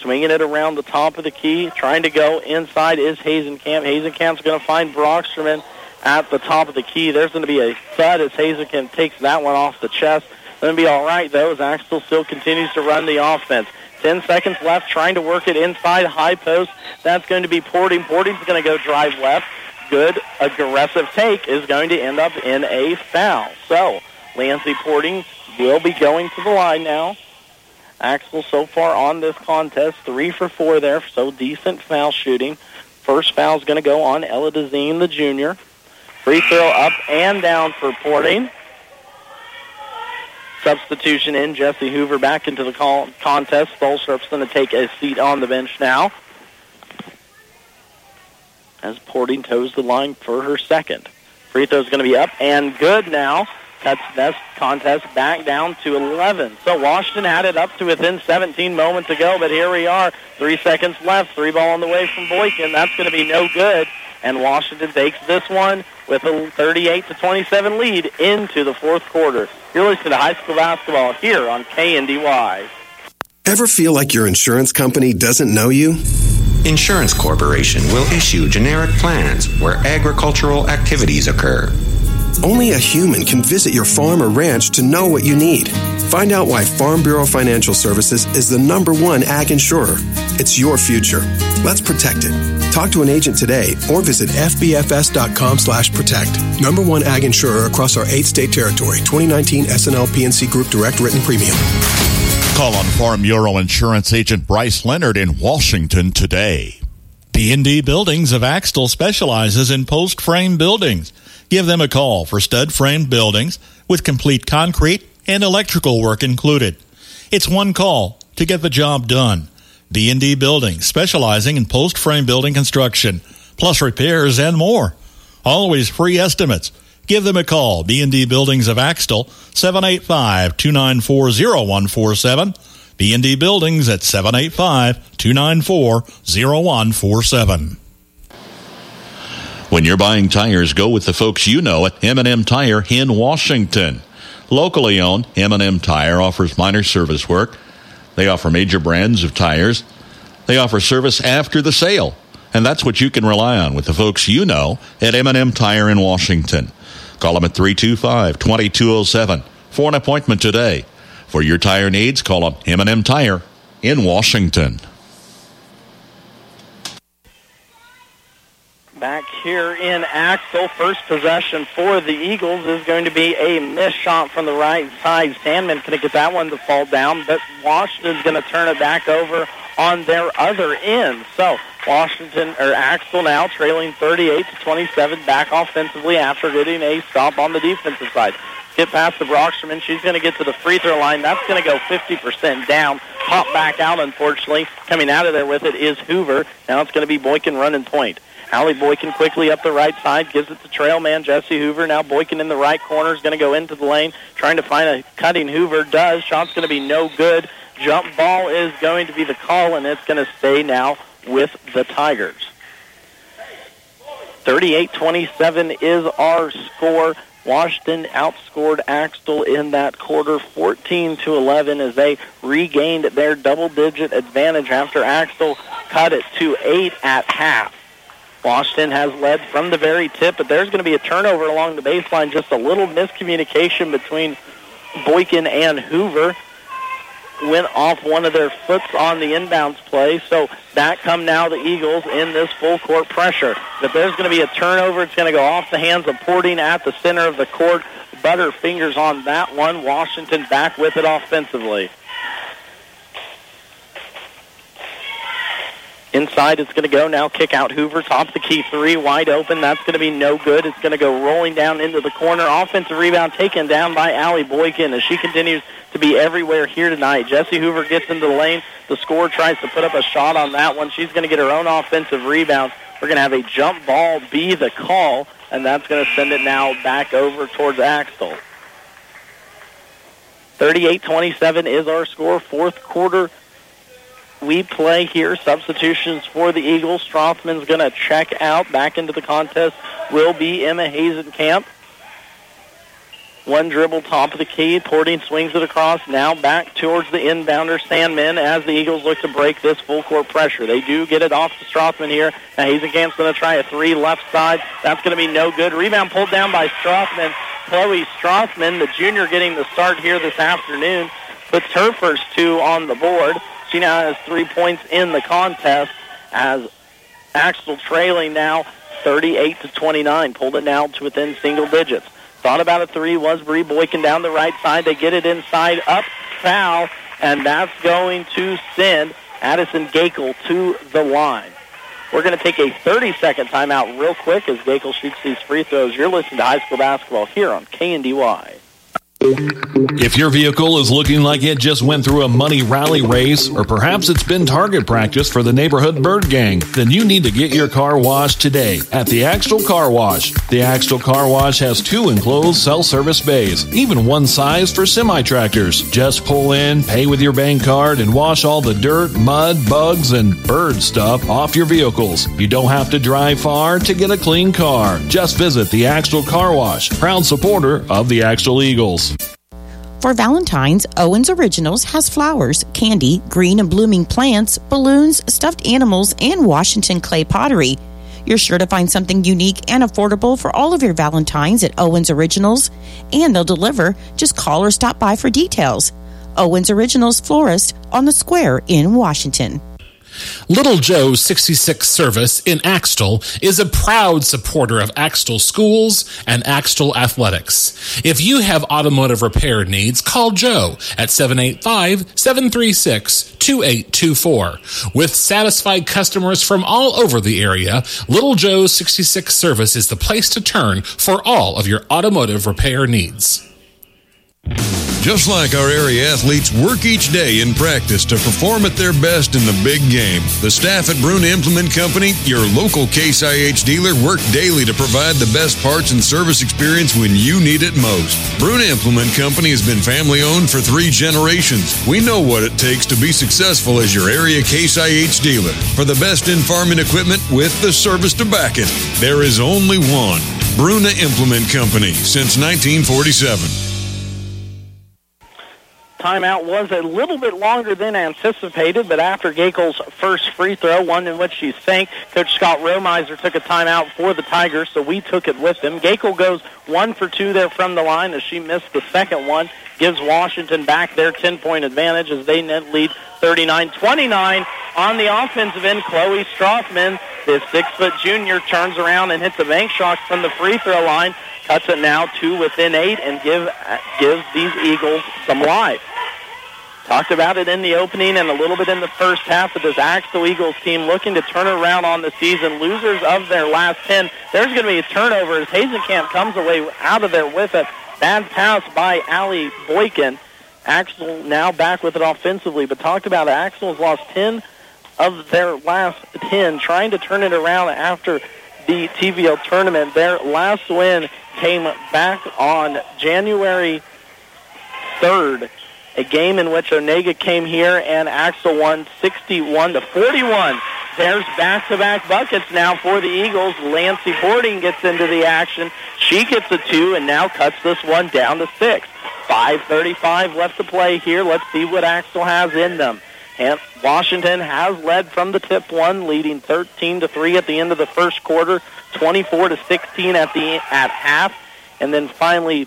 swinging it around the top of the key, trying to go inside is Hazenkamp. Hazenkamp's going to find Broxterman at the top of the key. There's going to be a thud as Hazenkamp takes that one off the chest. Going to be all right, though, as Axtell still continues to run the offense. Ten seconds left, trying to work it inside high post. That's going to be Porting. Porting's going to go drive left. Good aggressive take is going to end up in a foul. So, Lancey Porting will be going to the line now. Axtell so far on this contest, three for four there, so decent foul shooting. First foul is going to go on Ella Dezine, the junior. Free throw up and down for Porting. Substitution in, Jesse Hoover back into the call, contest. Tholstrup's going to take a seat on the bench now. As Porting toes the line for her second. Free is going to be up and good now. That's this contest back down to 11. So Washington had it up to within 17 moments ago, but here we are. Three seconds left. Three ball on the way from Boykin. That's going to be no good. And Washington takes this one with a 38 to 27 lead into the fourth quarter. You're listening to high school basketball here on KNDY. Ever feel like your insurance company doesn't know you? Insurance Corporation will issue generic plans where agricultural activities occur. Only a human can visit your farm or ranch to know what you need. Find out why Farm Bureau Financial Services is the number one ag insurer. It's your future. Let's protect it. Talk to an agent today or visit fbfs.com slash protect. Number one ag insurer across our eight state territory. 2019 SNL P&C Group Direct Written Premium. Call on Farm Bureau Insurance Agent Bryce Leonard in Washington today. D&D Buildings of Axtell specializes in post frame buildings. Give them a call for stud frame buildings with complete concrete and electrical work included. It's one call to get the job done. D&D Buildings, specializing in post frame building construction, plus repairs and more. Always free estimates. Give them a call. B&D Buildings of Axtell, 785-294-0147. B&D Buildings at 785-294-0147. When you're buying tires, go with the folks you know at M&M Tire in Washington. Locally owned, M&M Tire offers minor service work. They offer major brands of tires. They offer service after the sale. And that's what you can rely on with the folks you know at M&M Tire in Washington. Call them at 325-2207 for an appointment today. For your tire needs, call them M&M Tire in Washington. Back here in Axtell, first possession for the Eagles is going to be a missed shot from the right side. Sandman going to get that one to fall down, but Washington's going to turn it back over on their other end. So Washington or Axtell now trailing 38 to 27 back offensively after getting a stop on the defensive side. Get past the Broxterman. She's going to get to the free throw line. That's going to go 50% down. Pop back out, unfortunately. Coming out of there with it is Hoover. Now it's going to be Boykin running point. Allie Boykin quickly up the right side, gives it to trail man Jesse Hoover. Now Boykin in the right corner is going to go into the lane, trying to find a cutting Hoover. Does. Shot's going to be no good. Jump ball is going to be the call, and it's going to stay now with the Tigers. 38-27 is our score. Washington outscored Axtell in that quarter 14 to 11 as they regained their double-digit advantage after Axtell cut it to 8 at half. Washington has led from the very tip, but there's going to be a turnover along the baseline. Just a little miscommunication between Boykin and Hoover. Went off one of their foots on the inbounds play, so that come now the Eagles in this full court pressure. But there's going to be a turnover. It's going to go off the hands of Porting at the center of the court. Butter fingers on that one. Washington back with it offensively. Inside it's going to go now. Kick out Hoover. Top the key three. Wide open. That's going to be no good. It's going to go rolling down into the corner. Offensive rebound taken down by Allie Boykin as she continues to be everywhere here tonight. Jesse Hoover gets into the lane. The scorer tries to put up a shot on that one. She's going to get her own offensive rebound. We're going to have a jump ball be the call, and that's going to send it now back over towards Axtell. 38-27 is our score. Fourth quarter we play here. Substitutions for the Eagles. Strothman's going to check out. Back into the contest will be Emma Hazen Hazenkamp. One dribble top of the key. Porting swings it across. Now back towards the inbounder Sandman as the Eagles look to break this full court pressure. They do get it off to Strothman here. Now Hazenkamp's going to try a three left side. That's going to be no good. Rebound pulled down by Strothman. Chloe Strothman, the junior getting the start here this afternoon, puts her first two on the board. She now has three points in the contest as Axtell trailing now 38 to 29. Pulled it now to within single digits. Thought about a three was Bree Boykin down the right side. They get it inside, up, foul, and that's going to send Addison Gakel to the line. We're going to take a 30-second timeout real quick as Gakel shoots these free throws. You're listening to high school basketball here on KNDY. If your vehicle is looking like it just went through a money rally race, or perhaps it's been target practice for the neighborhood bird gang, then you need to get your car washed today at the Axtell Car Wash. The Axtell Car Wash has two enclosed self-service bays, even one size for semi-tractors. Just pull in, pay with your bank card, and wash all the dirt, mud, bugs, and bird stuff off your vehicles. You don't have to drive far to get a clean car. Just visit the Axtell Car Wash, proud supporter of the Axtell Eagles. For Valentine's, Owens Originals has flowers, candy, green and blooming plants, balloons, stuffed animals, and Washington clay pottery. You're sure to find something unique and affordable for all of your Valentines at Owens Originals, and they'll deliver. Just call or stop by for details. Owens Originals Florist on the Square in Washington. Little Joe's 66 service in Axtell is a proud supporter of Axtell schools and Axtell athletics. If you have automotive repair needs, call Joe at 785-736-2824. With satisfied customers from all over the area, Little Joe's 66 service is the place to turn for all of your automotive repair needs. Just like our area athletes work each day in practice to perform at their best in the big game, the staff at Bruna Implement Company, your local Case IH dealer, work daily to provide the best parts and service experience when you need it most. Bruna Implement Company has been family owned for three generations. We know what it takes to be successful as your area Case IH dealer. For the best in farming equipment with the service to back it, there is only one. Bruna Implement Company since 1947 timeout was a little bit longer than anticipated, but after Gakel's first free throw, one in which she sank, Coach Scott Romiser took a timeout for the Tigers, so we took it with him. Gakel goes one for two there from the line as she missed the second one, gives Washington back their 10-point advantage as they net lead 39-29 on the offensive end. Chloe Strothman, the six-foot junior, turns around and hits a bank shot from the free throw line cuts it now to within eight and give gives these Eagles some life. Talked about it in the opening and a little bit in the first half of this Axtell Eagles team looking to turn around on the season. Losers of their last 10. There's going to be a turnover as Hazenkamp comes away out of there with it. Bad pass by Allie Boykin. Axtell now back with it offensively, but talked about Axtell has lost 10 of their last 10, trying to turn it around after the TVL tournament. Their last win came back on January 3rd, a game in which Onaga came here and Axtell won 61 to 41. There's back-to-back buckets now for the Eagles. Lancy Porting gets into the action. She gets a two and now cuts this one down to six. 5.35 left to play here. Let's see what Axtell has in them. And Washington has led from the tip one, leading 13 to 3 at the end of the first quarter, 24 to 16 at the at half, and then finally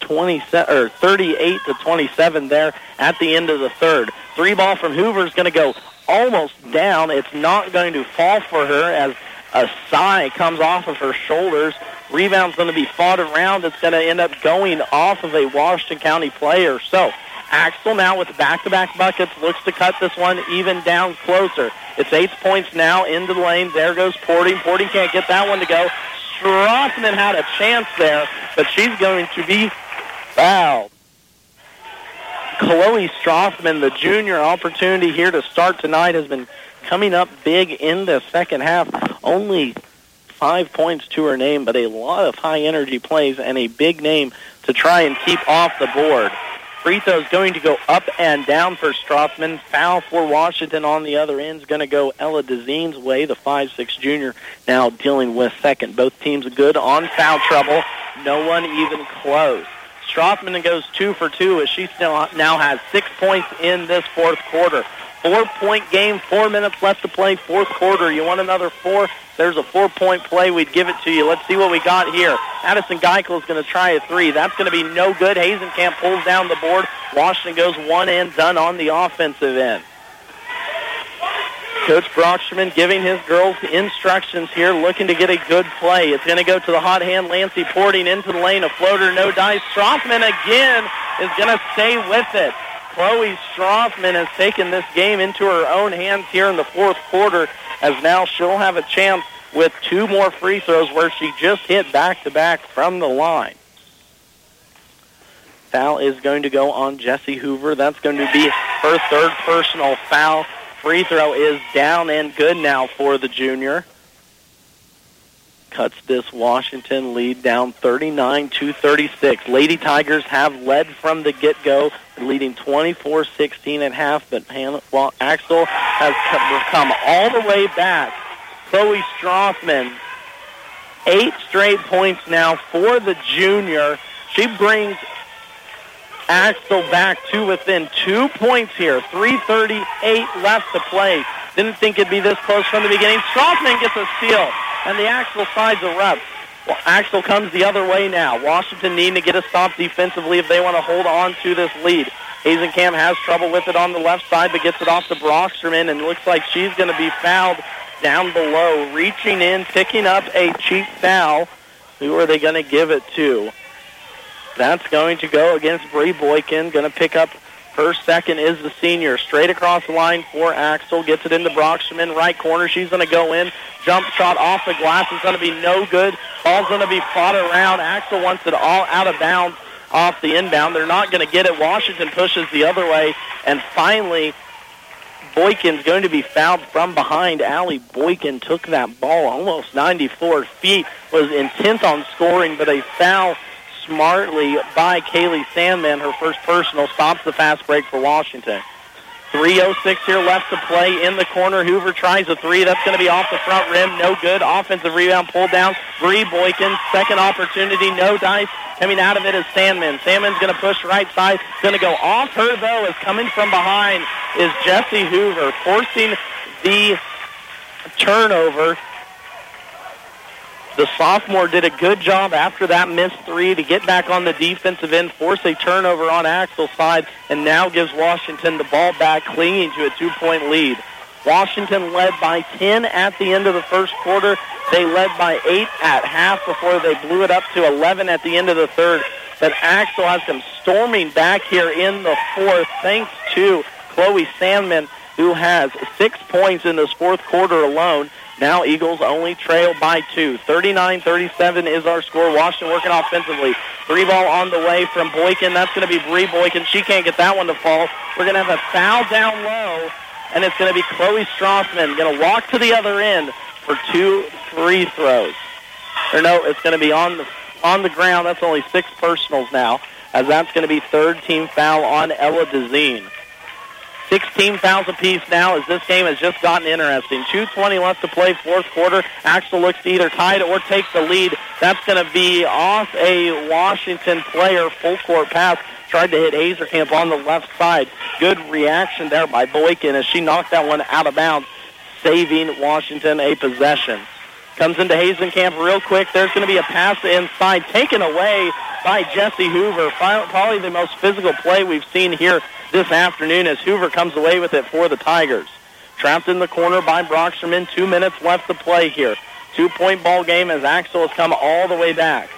27 or 38 to 27 there at the end of the third. Three ball from Hoover is going to go almost down. It's not going to fall for her as a sigh comes off of her shoulders. Rebound's going to be fought around. It's going to end up going off of a Washington County player. So Axtell now with back-to-back buckets looks to cut this one even down closer. It's eight points now into the lane. There goes Porting. Porting can't get that one to go. Strothman had a chance there, but she's going to be fouled. Chloe Strothman, the junior opportunity here to start tonight, has been coming up big in the second half. Only five points to her name, but a lot of high energy plays and a big name to try and keep off the board. Free throw going to go up and down for Strothman. Foul for Washington on the other end is going to go Ella Dezine's way, the five-six junior, now dealing with second. Both teams good on foul trouble. No one even close. Strothman goes two for two as she still now has six points in this fourth quarter. Four-point game, four minutes left to play, fourth quarter. You want another four? There's a four-point play. We'd give it to you. Let's see what we got here. Addison Gakel is going to try a three. That's going to be no good. Hazenkamp pulls down the board. Washington goes one and done on the offensive end. Coach Broxterman giving his girls instructions here, looking to get a good play. It's going to go to the hot hand. Lancy Porting into the lane. A floater, no dice. Strothman again is going to stay with it. Chloe Strothman has taken this game into her own hands here in the fourth quarter as now she'll have a chance with two more free throws where she just hit back-to-back from the line. Foul is going to go on Jesse Hoover. That's going to be her third personal foul. Free throw is down and good now for the junior cuts this Washington lead down 39 to 36. Lady Tigers have led from the get-go, leading 24-16 at half, but well, Axtell has come all the way back. Chloe Strothman, eight straight points now for the junior. She brings Axtell back to within two points here. 3.38 left to play. Didn't think it'd be this close from the beginning. Strothman gets a steal and the Axtell sides are up. Well, Axtell comes the other way now. Washington needing to get a stop defensively if they want to hold on to this lead. Hazenkamp has trouble with it on the left side, but gets it off to Broxterman, and looks like she's going to be fouled down below, reaching in, picking up a cheap foul. Who are they going to give it to? That's going to go against Bree Boykin, going to pick up her second is the senior. Straight across the line for Axtell. Gets it into Broxterman. Right corner. She's going to go in. Jump shot off the glass is going to be no good. Ball's going to be fought around. Axtell wants it all out of bounds off the inbound. They're not going to get it. Washington pushes the other way, and finally, Boykin's going to be fouled from behind. Allie Boykin took that ball almost 94 feet, was intent on scoring, but a foul smartly by Kaylee Sandman. Her first personal stops the fast break for Washington. 3.06 here left to play in the corner. Hoover tries a three. That's going to be off the front rim. No good. Offensive rebound pulled down. Bree Boykin. Second opportunity. No dice. Coming out of it is Sandman. Sandman's going to push right side. Going to go off her, though, is coming from behind is Jesse Hoover, forcing the turnover. The sophomore did a good job after that missed three to get back on the defensive end, force a turnover on Axtell's side, and now gives Washington the ball back, clinging to a two-point lead. Washington led by 10 at the end of the first quarter. They led by 8 at half before they blew it up to 11 at the end of the third. But Axtell has come storming back here in the fourth thanks to Chloe Sandman, who has six points in this fourth quarter alone. Now Eagles only trail by two. 39-37 is our score. Washington working offensively. Three ball on the way from Boykin. That's going to be Bree Boykin. She can't get that one to fall. We're going to have a foul down low, and it's going to be Chloe Strothman going to walk to the other end for two free throws. Or no, it's going to be on the on the ground. That's only six personals now, as that's going to be third team foul on Ella Dezine. 16 fouls apiece now as this game has just gotten interesting. 2.20 left to play, fourth quarter. Axtell looks to either tie it or take the lead. That's going to be off a Washington player, full court pass. Tried to hit Hazenkamp on the left side. Good reaction there by Boykin as she knocked that one out of bounds, saving Washington a possession. Comes into Hazenkamp real quick. There's going to be a pass inside, taken away by Jesse Hoover. Probably the most physical play we've seen here this afternoon as Hoover comes away with it for the Tigers. Trapped in the corner by Broxterman. Two minutes left to play here. Two-point ball game as Axtell has come all the way back.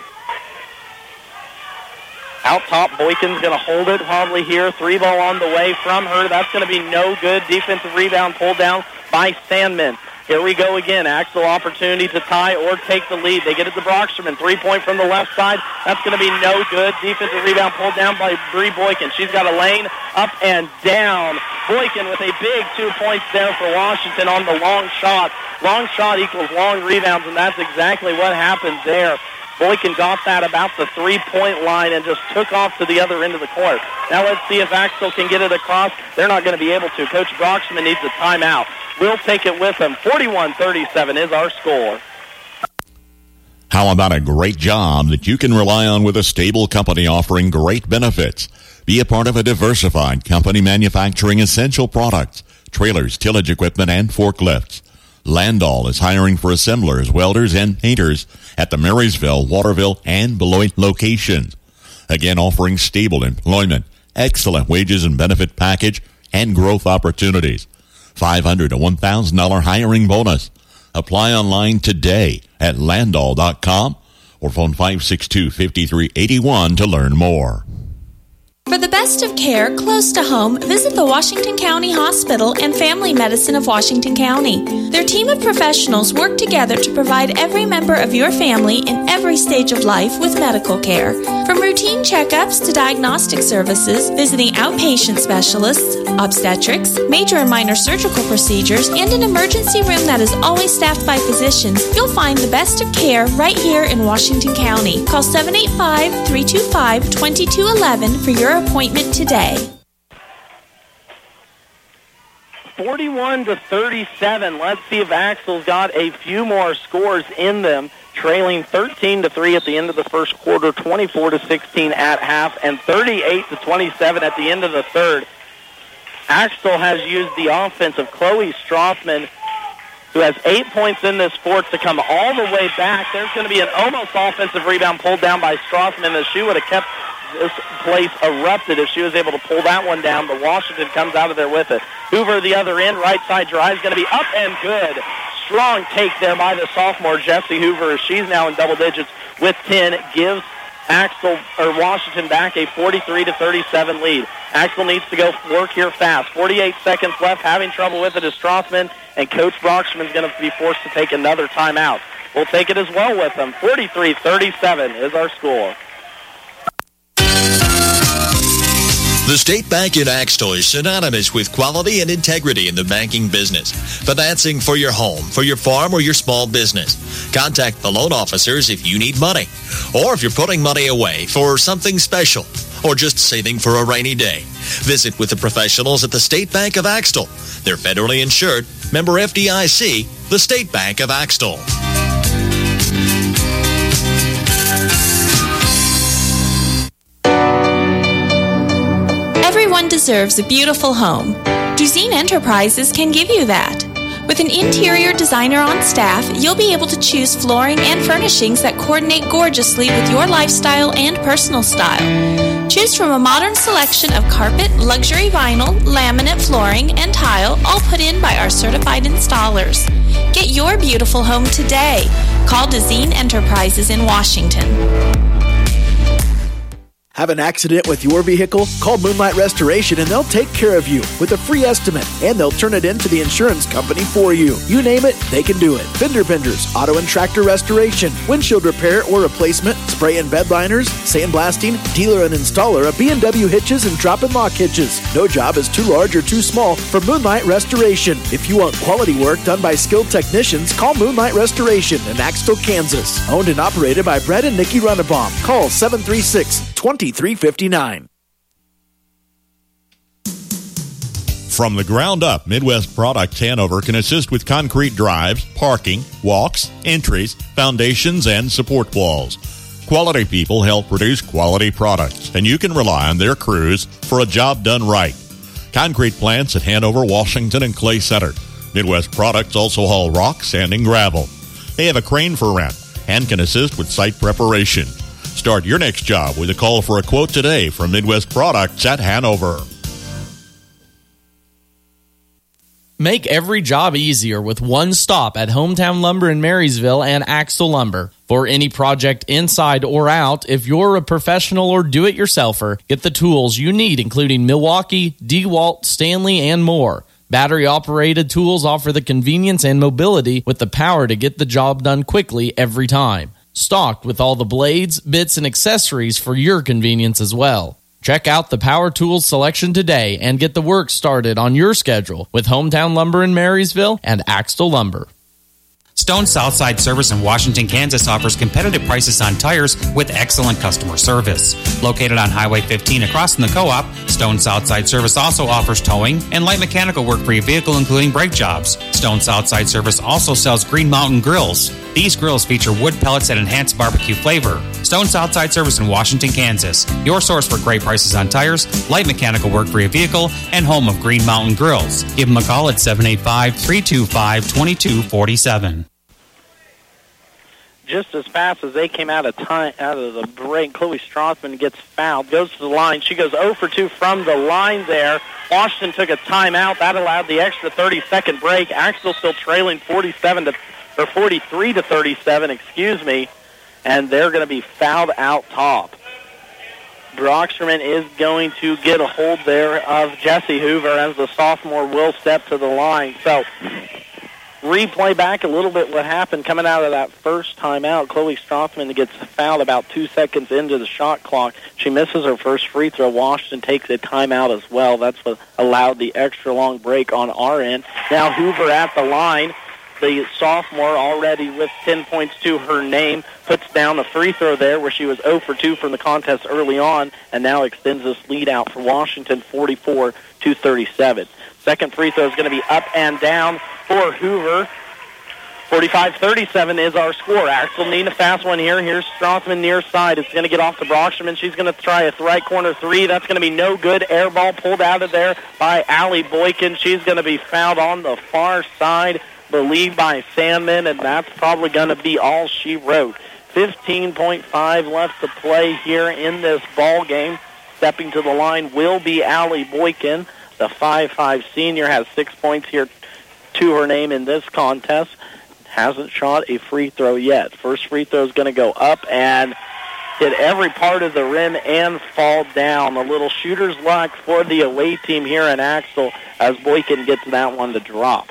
Out top, Boykin's going to hold it probably here. Three ball on the way from her. That's going to be no good. Defensive rebound pulled down by Sandman. Here we go again. Axtell opportunity to tie or take the lead. They get it to Broxterman. Three point from the left side. That's going to be no good. Defensive rebound pulled down by Bree Boykin. She's got a lane up and down. Boykin with a big two points there for Washington on the long shot. Long shot equals long rebounds, and that's exactly what happened there. Boykin got that about the three-point line and just took off to the other end of the court. Now let's see if Axtell can get it across. They're not going to be able to. Coach Broxterman needs a timeout. We'll take it with him. 41-37 is our score. How about a great job that you can rely on with a stable company offering great benefits? Be a part of a diversified company manufacturing essential products, trailers, tillage equipment, and forklifts. Landoll is hiring for assemblers, welders, and painters at the Marysville, Waterville, and Beloit locations. Again, offering stable employment, excellent wages and benefit package, and growth opportunities. 500 to $1,000 hiring bonus. Apply online today at landoll.com or phone 562-5381 to learn more. For the best of care close to home, visit the Washington County Hospital and Family Medicine of Washington County. Their team of professionals work together to provide every member of your family in every stage of life with medical care. From routine checkups to diagnostic services, visiting outpatient specialists, obstetrics, major and minor surgical procedures, and an emergency room that is always staffed by physicians, you'll find the best of care right here in Washington County. Call 785 325 2211 for your appointment today. 41 to 37. Let's see if Axtell's got a few more scores in them. Trailing 13 to 3 at the end of the first quarter, 24 to 16 at half, and 38 to 27 at the end of the third. Axtell has used the offense of Chloe Strothman, who has eight points in this fourth, to come all the way back. There's going to be an almost offensive rebound pulled down by Strothman as she would have kept this place erupted if she was able to pull that one down, but Washington comes out of there with it. Hoover, the other end, right side drive is going to be up and good. Strong take there by the sophomore, Jesse Hoover. She's now in double digits with 10, gives Axtell or Washington back a 43 to 37 lead. Axtell needs to go work here fast. 48 seconds left. Having trouble with it is Strothman, and Coach Broxterman is going to be forced to take another timeout. We'll take it as well with them. 43-37 is our score. The State Bank in Axtell is synonymous with quality and integrity in the banking business. Financing for your home, for your farm, or your small business. Contact the loan officers if you need money, or if you're putting money away for something special, or just saving for a rainy day. Visit with the professionals at the State Bank of Axtell. They're federally insured, member FDIC, the State Bank of Axtell. Everyone deserves a beautiful home. Dezine Enterprises can give you that. With an interior designer on staff, you'll be able to choose flooring and furnishings that coordinate gorgeously with your lifestyle and personal style. Choose from a modern selection of carpet, luxury vinyl, laminate flooring, and tile, all put in by our certified installers. Get your beautiful home today. Call Dezine Enterprises in Washington. Have an accident with your vehicle? Call Moonlight Restoration and they'll take care of you with a free estimate and they'll turn it in to the insurance company for you. You name it, they can do it. Fender benders, auto and tractor restoration, windshield repair or replacement, spray and bed liners, sandblasting, dealer and installer of B&W hitches and drop and lock hitches. No job is too large or too small for Moonlight Restoration. If you want quality work done by skilled technicians, call Moonlight Restoration in Axtell, Kansas. Owned and operated by Brett and Nikki Runnebaum. Call 736 2359. From the ground up, Midwest Products Hanover can assist with concrete drives, parking, walks, entries, foundations, and support walls. Quality people help produce quality products, and you can rely on their crews for a job done right. Concrete plants at Hanover, Washington, and Clay Center. Midwest Products also haul rock, sand, and gravel. They have a crane for rent and can assist with site preparation. Start your next job with a call for a quote today from Midwest Products at Hanover. Make every job easier with one stop at Hometown Lumber in Marysville and Axtell Lumber. For any project inside or out, if you're a professional or do it yourselfer, get the tools you need, including Milwaukee, DeWalt, Stanley, and more. Battery operated tools offer the convenience and mobility with the power to get the job done quickly every time. Stocked with all the blades, bits, and accessories for your convenience as well. Check out the power tools selection today and get the work started on your schedule with Hometown Lumber in Marysville and Axtell Lumber. Stone Southside Service in Washington, Kansas offers competitive prices on tires with excellent customer service. Located on Highway 15 across from the co op, Stone Southside Service also offers towing and light mechanical work for your vehicle, including brake jobs. Stone Southside Service also sells Green Mountain grills. These grills feature wood pellets that enhance barbecue flavor. Stone Southside Service in Washington, Kansas. Your source for great prices on tires, light mechanical work for your vehicle, and home of Green Mountain Grills. Give them a call at 785 325 2247 just as fast as they came out of time out of the break. Chloe Strothman gets fouled, goes to the line. She goes 0 for 2 from the line there. Washington took a timeout. That allowed the extra 30-second break. Axtell still trailing 47 to or 43 to 37, excuse me, and they're going to be fouled out top. Broxterman is going to get a hold there of Jesse Hoover as the sophomore will step to the line. So replay back a little bit what happened coming out of that first timeout. Chloe Strothman gets fouled about two seconds into the shot clock. She misses her first free throw. Washington takes a timeout as well. That's what allowed the extra long break on our end. Now Hoover at the line. The sophomore already with 10 points to her name puts down a free throw there where she was 0 for 2 from the contest early on and now extends this lead out for Washington 44 to 37. Second free throw is going to be up and down for Hoover. 45-37 is our score. Axtell needing a fast one here. Here's Strothman near side. It's going to get off to Broxterman. She's going to try a right corner three. That's going to be no good. Air ball pulled out of there by Allie Boykin. She's going to be fouled on the far side, believed by Sandman, and that's probably going to be all she wrote. 15.5 left to play here in this ball game. Stepping to the line will be Allie Boykin. The 5-5 senior has six points here to her name in this contest. Hasn't shot a free throw yet. First free throw is going to go up and hit every part of the rim and fall down. A little shooter's luck for the away team here in Axtell as Boykin gets that one to drop.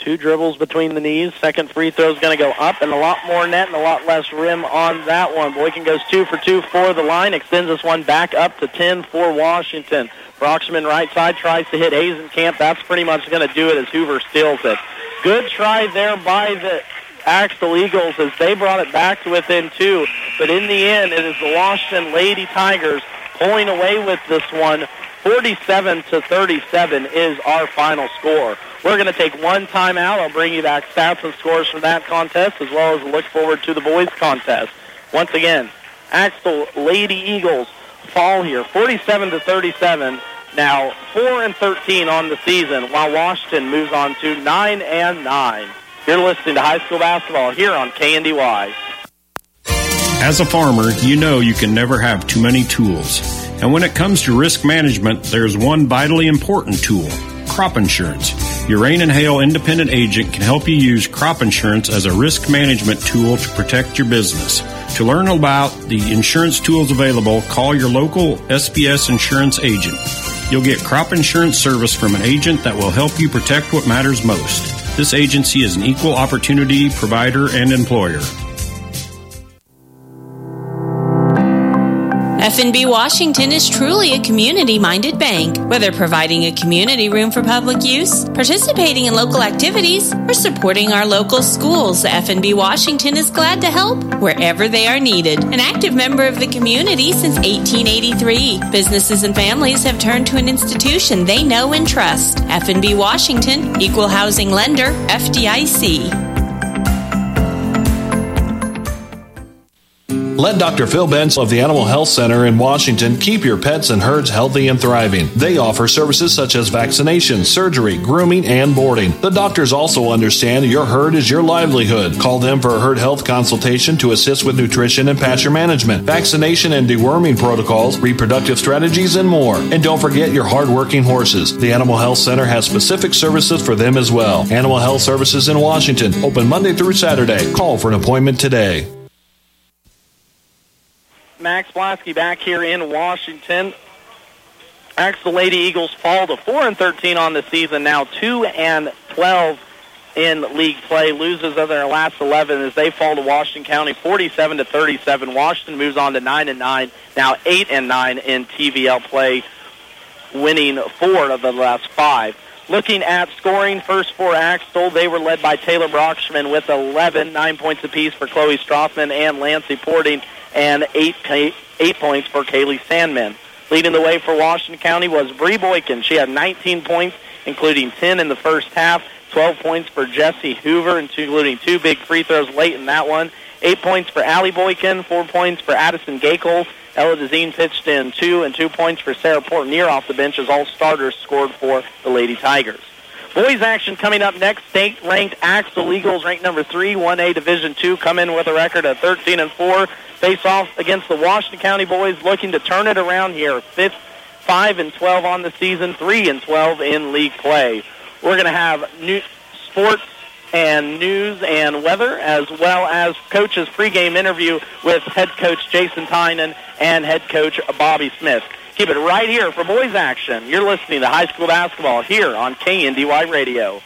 Two dribbles between the knees. Second free throw is going to go up and a lot more net and a lot less rim on that one. Boykin goes two for two for the line. Extends this one back up to 10 for Washington. Broxterman right side tries to hit Hazenkamp. That's pretty much going to do it as Hoover steals it. Good try there by the Axtell Eagles as they brought it back to within two. But in the end, it is the Washington Lady Tigers pulling away with this one. 47 to 37 is our final score. We're going to take one timeout. I'll bring you back stats and scores from that contest as well as look forward to the boys contest. Once again, Axtell Lady Eagles fall here 47 to 37. Now 4 and 13 on the season while Washington moves on to 9 and 9. You're listening to high school basketball here on KNDY. As a farmer, you know you can never have too many tools. And when it comes to risk management, there's one vitally important tool crop insurance. Your rain and hail independent agent can help you use crop insurance as a risk management tool to protect your business. To learn about the insurance tools available, call your local SPS insurance agent. You'll get crop insurance service from an agent that will help you protect what matters most. This agency is an equal opportunity provider and employer. FNB Washington is truly a community minded bank. Whether providing a community room for public use, participating in local activities, or supporting our local schools, FNB Washington is glad to help wherever they are needed. An active member of the community since 1883, businesses and families have turned to an institution they know and trust. FNB Washington, Equal Housing Lender, FDIC. Let Dr. Phil Benz of the Animal Health Center in Washington keep your pets and herds healthy and thriving. They offer services such as vaccination, surgery, grooming, and boarding. The doctors also understand your herd is your livelihood. Call them for a herd health consultation to assist with nutrition and pasture management, vaccination and deworming protocols, reproductive strategies, and more. And don't forget your hardworking horses. The Animal Health Center has specific services for them as well. Animal Health Services in Washington, open Monday through Saturday. Call for an appointment today. Max Blasky back here in Washington. Axtell Lady Eagles fall to 4 and 13 on the season, now 2 and 12 in league play. Loses of their last 11 as they fall to Washington County 47 to 37. Washington moves on to 9 and 9, now 8 and 9 in TVL play, winning four of the last five. Looking at scoring, first for Axtell, they were led by Taylor Broxterman with 11, nine points apiece for Chloe Strothman and Lancey Porting and eight, eight points for Kaylee Sandman. Leading the way for Washington County was Bree Boykin. She had 19 points, including 10 in the first half, 12 points for Jesse Hoover, including two big free throws late in that one. Eight points for Allie Boykin, four points for Addison Gakel. Ella Dezine pitched in two, and two points for Sarah Portnier off the bench as all starters scored for the Lady Tigers. Boys action coming up next. State-ranked Axtell Eagles, ranked number three, 1A Division Two, come in with a record of 13 and four. Face off against the Washington County boys, looking to turn it around here. Fifth, five and 12 on the season, three and 12 in league play. We're going to have new sports and news and weather, as well as coach's pregame interview with head coach Jason Tynan and head coach Bobby Smith. Keep it right here for boys action. You're listening to high school basketball here on KNDY Radio.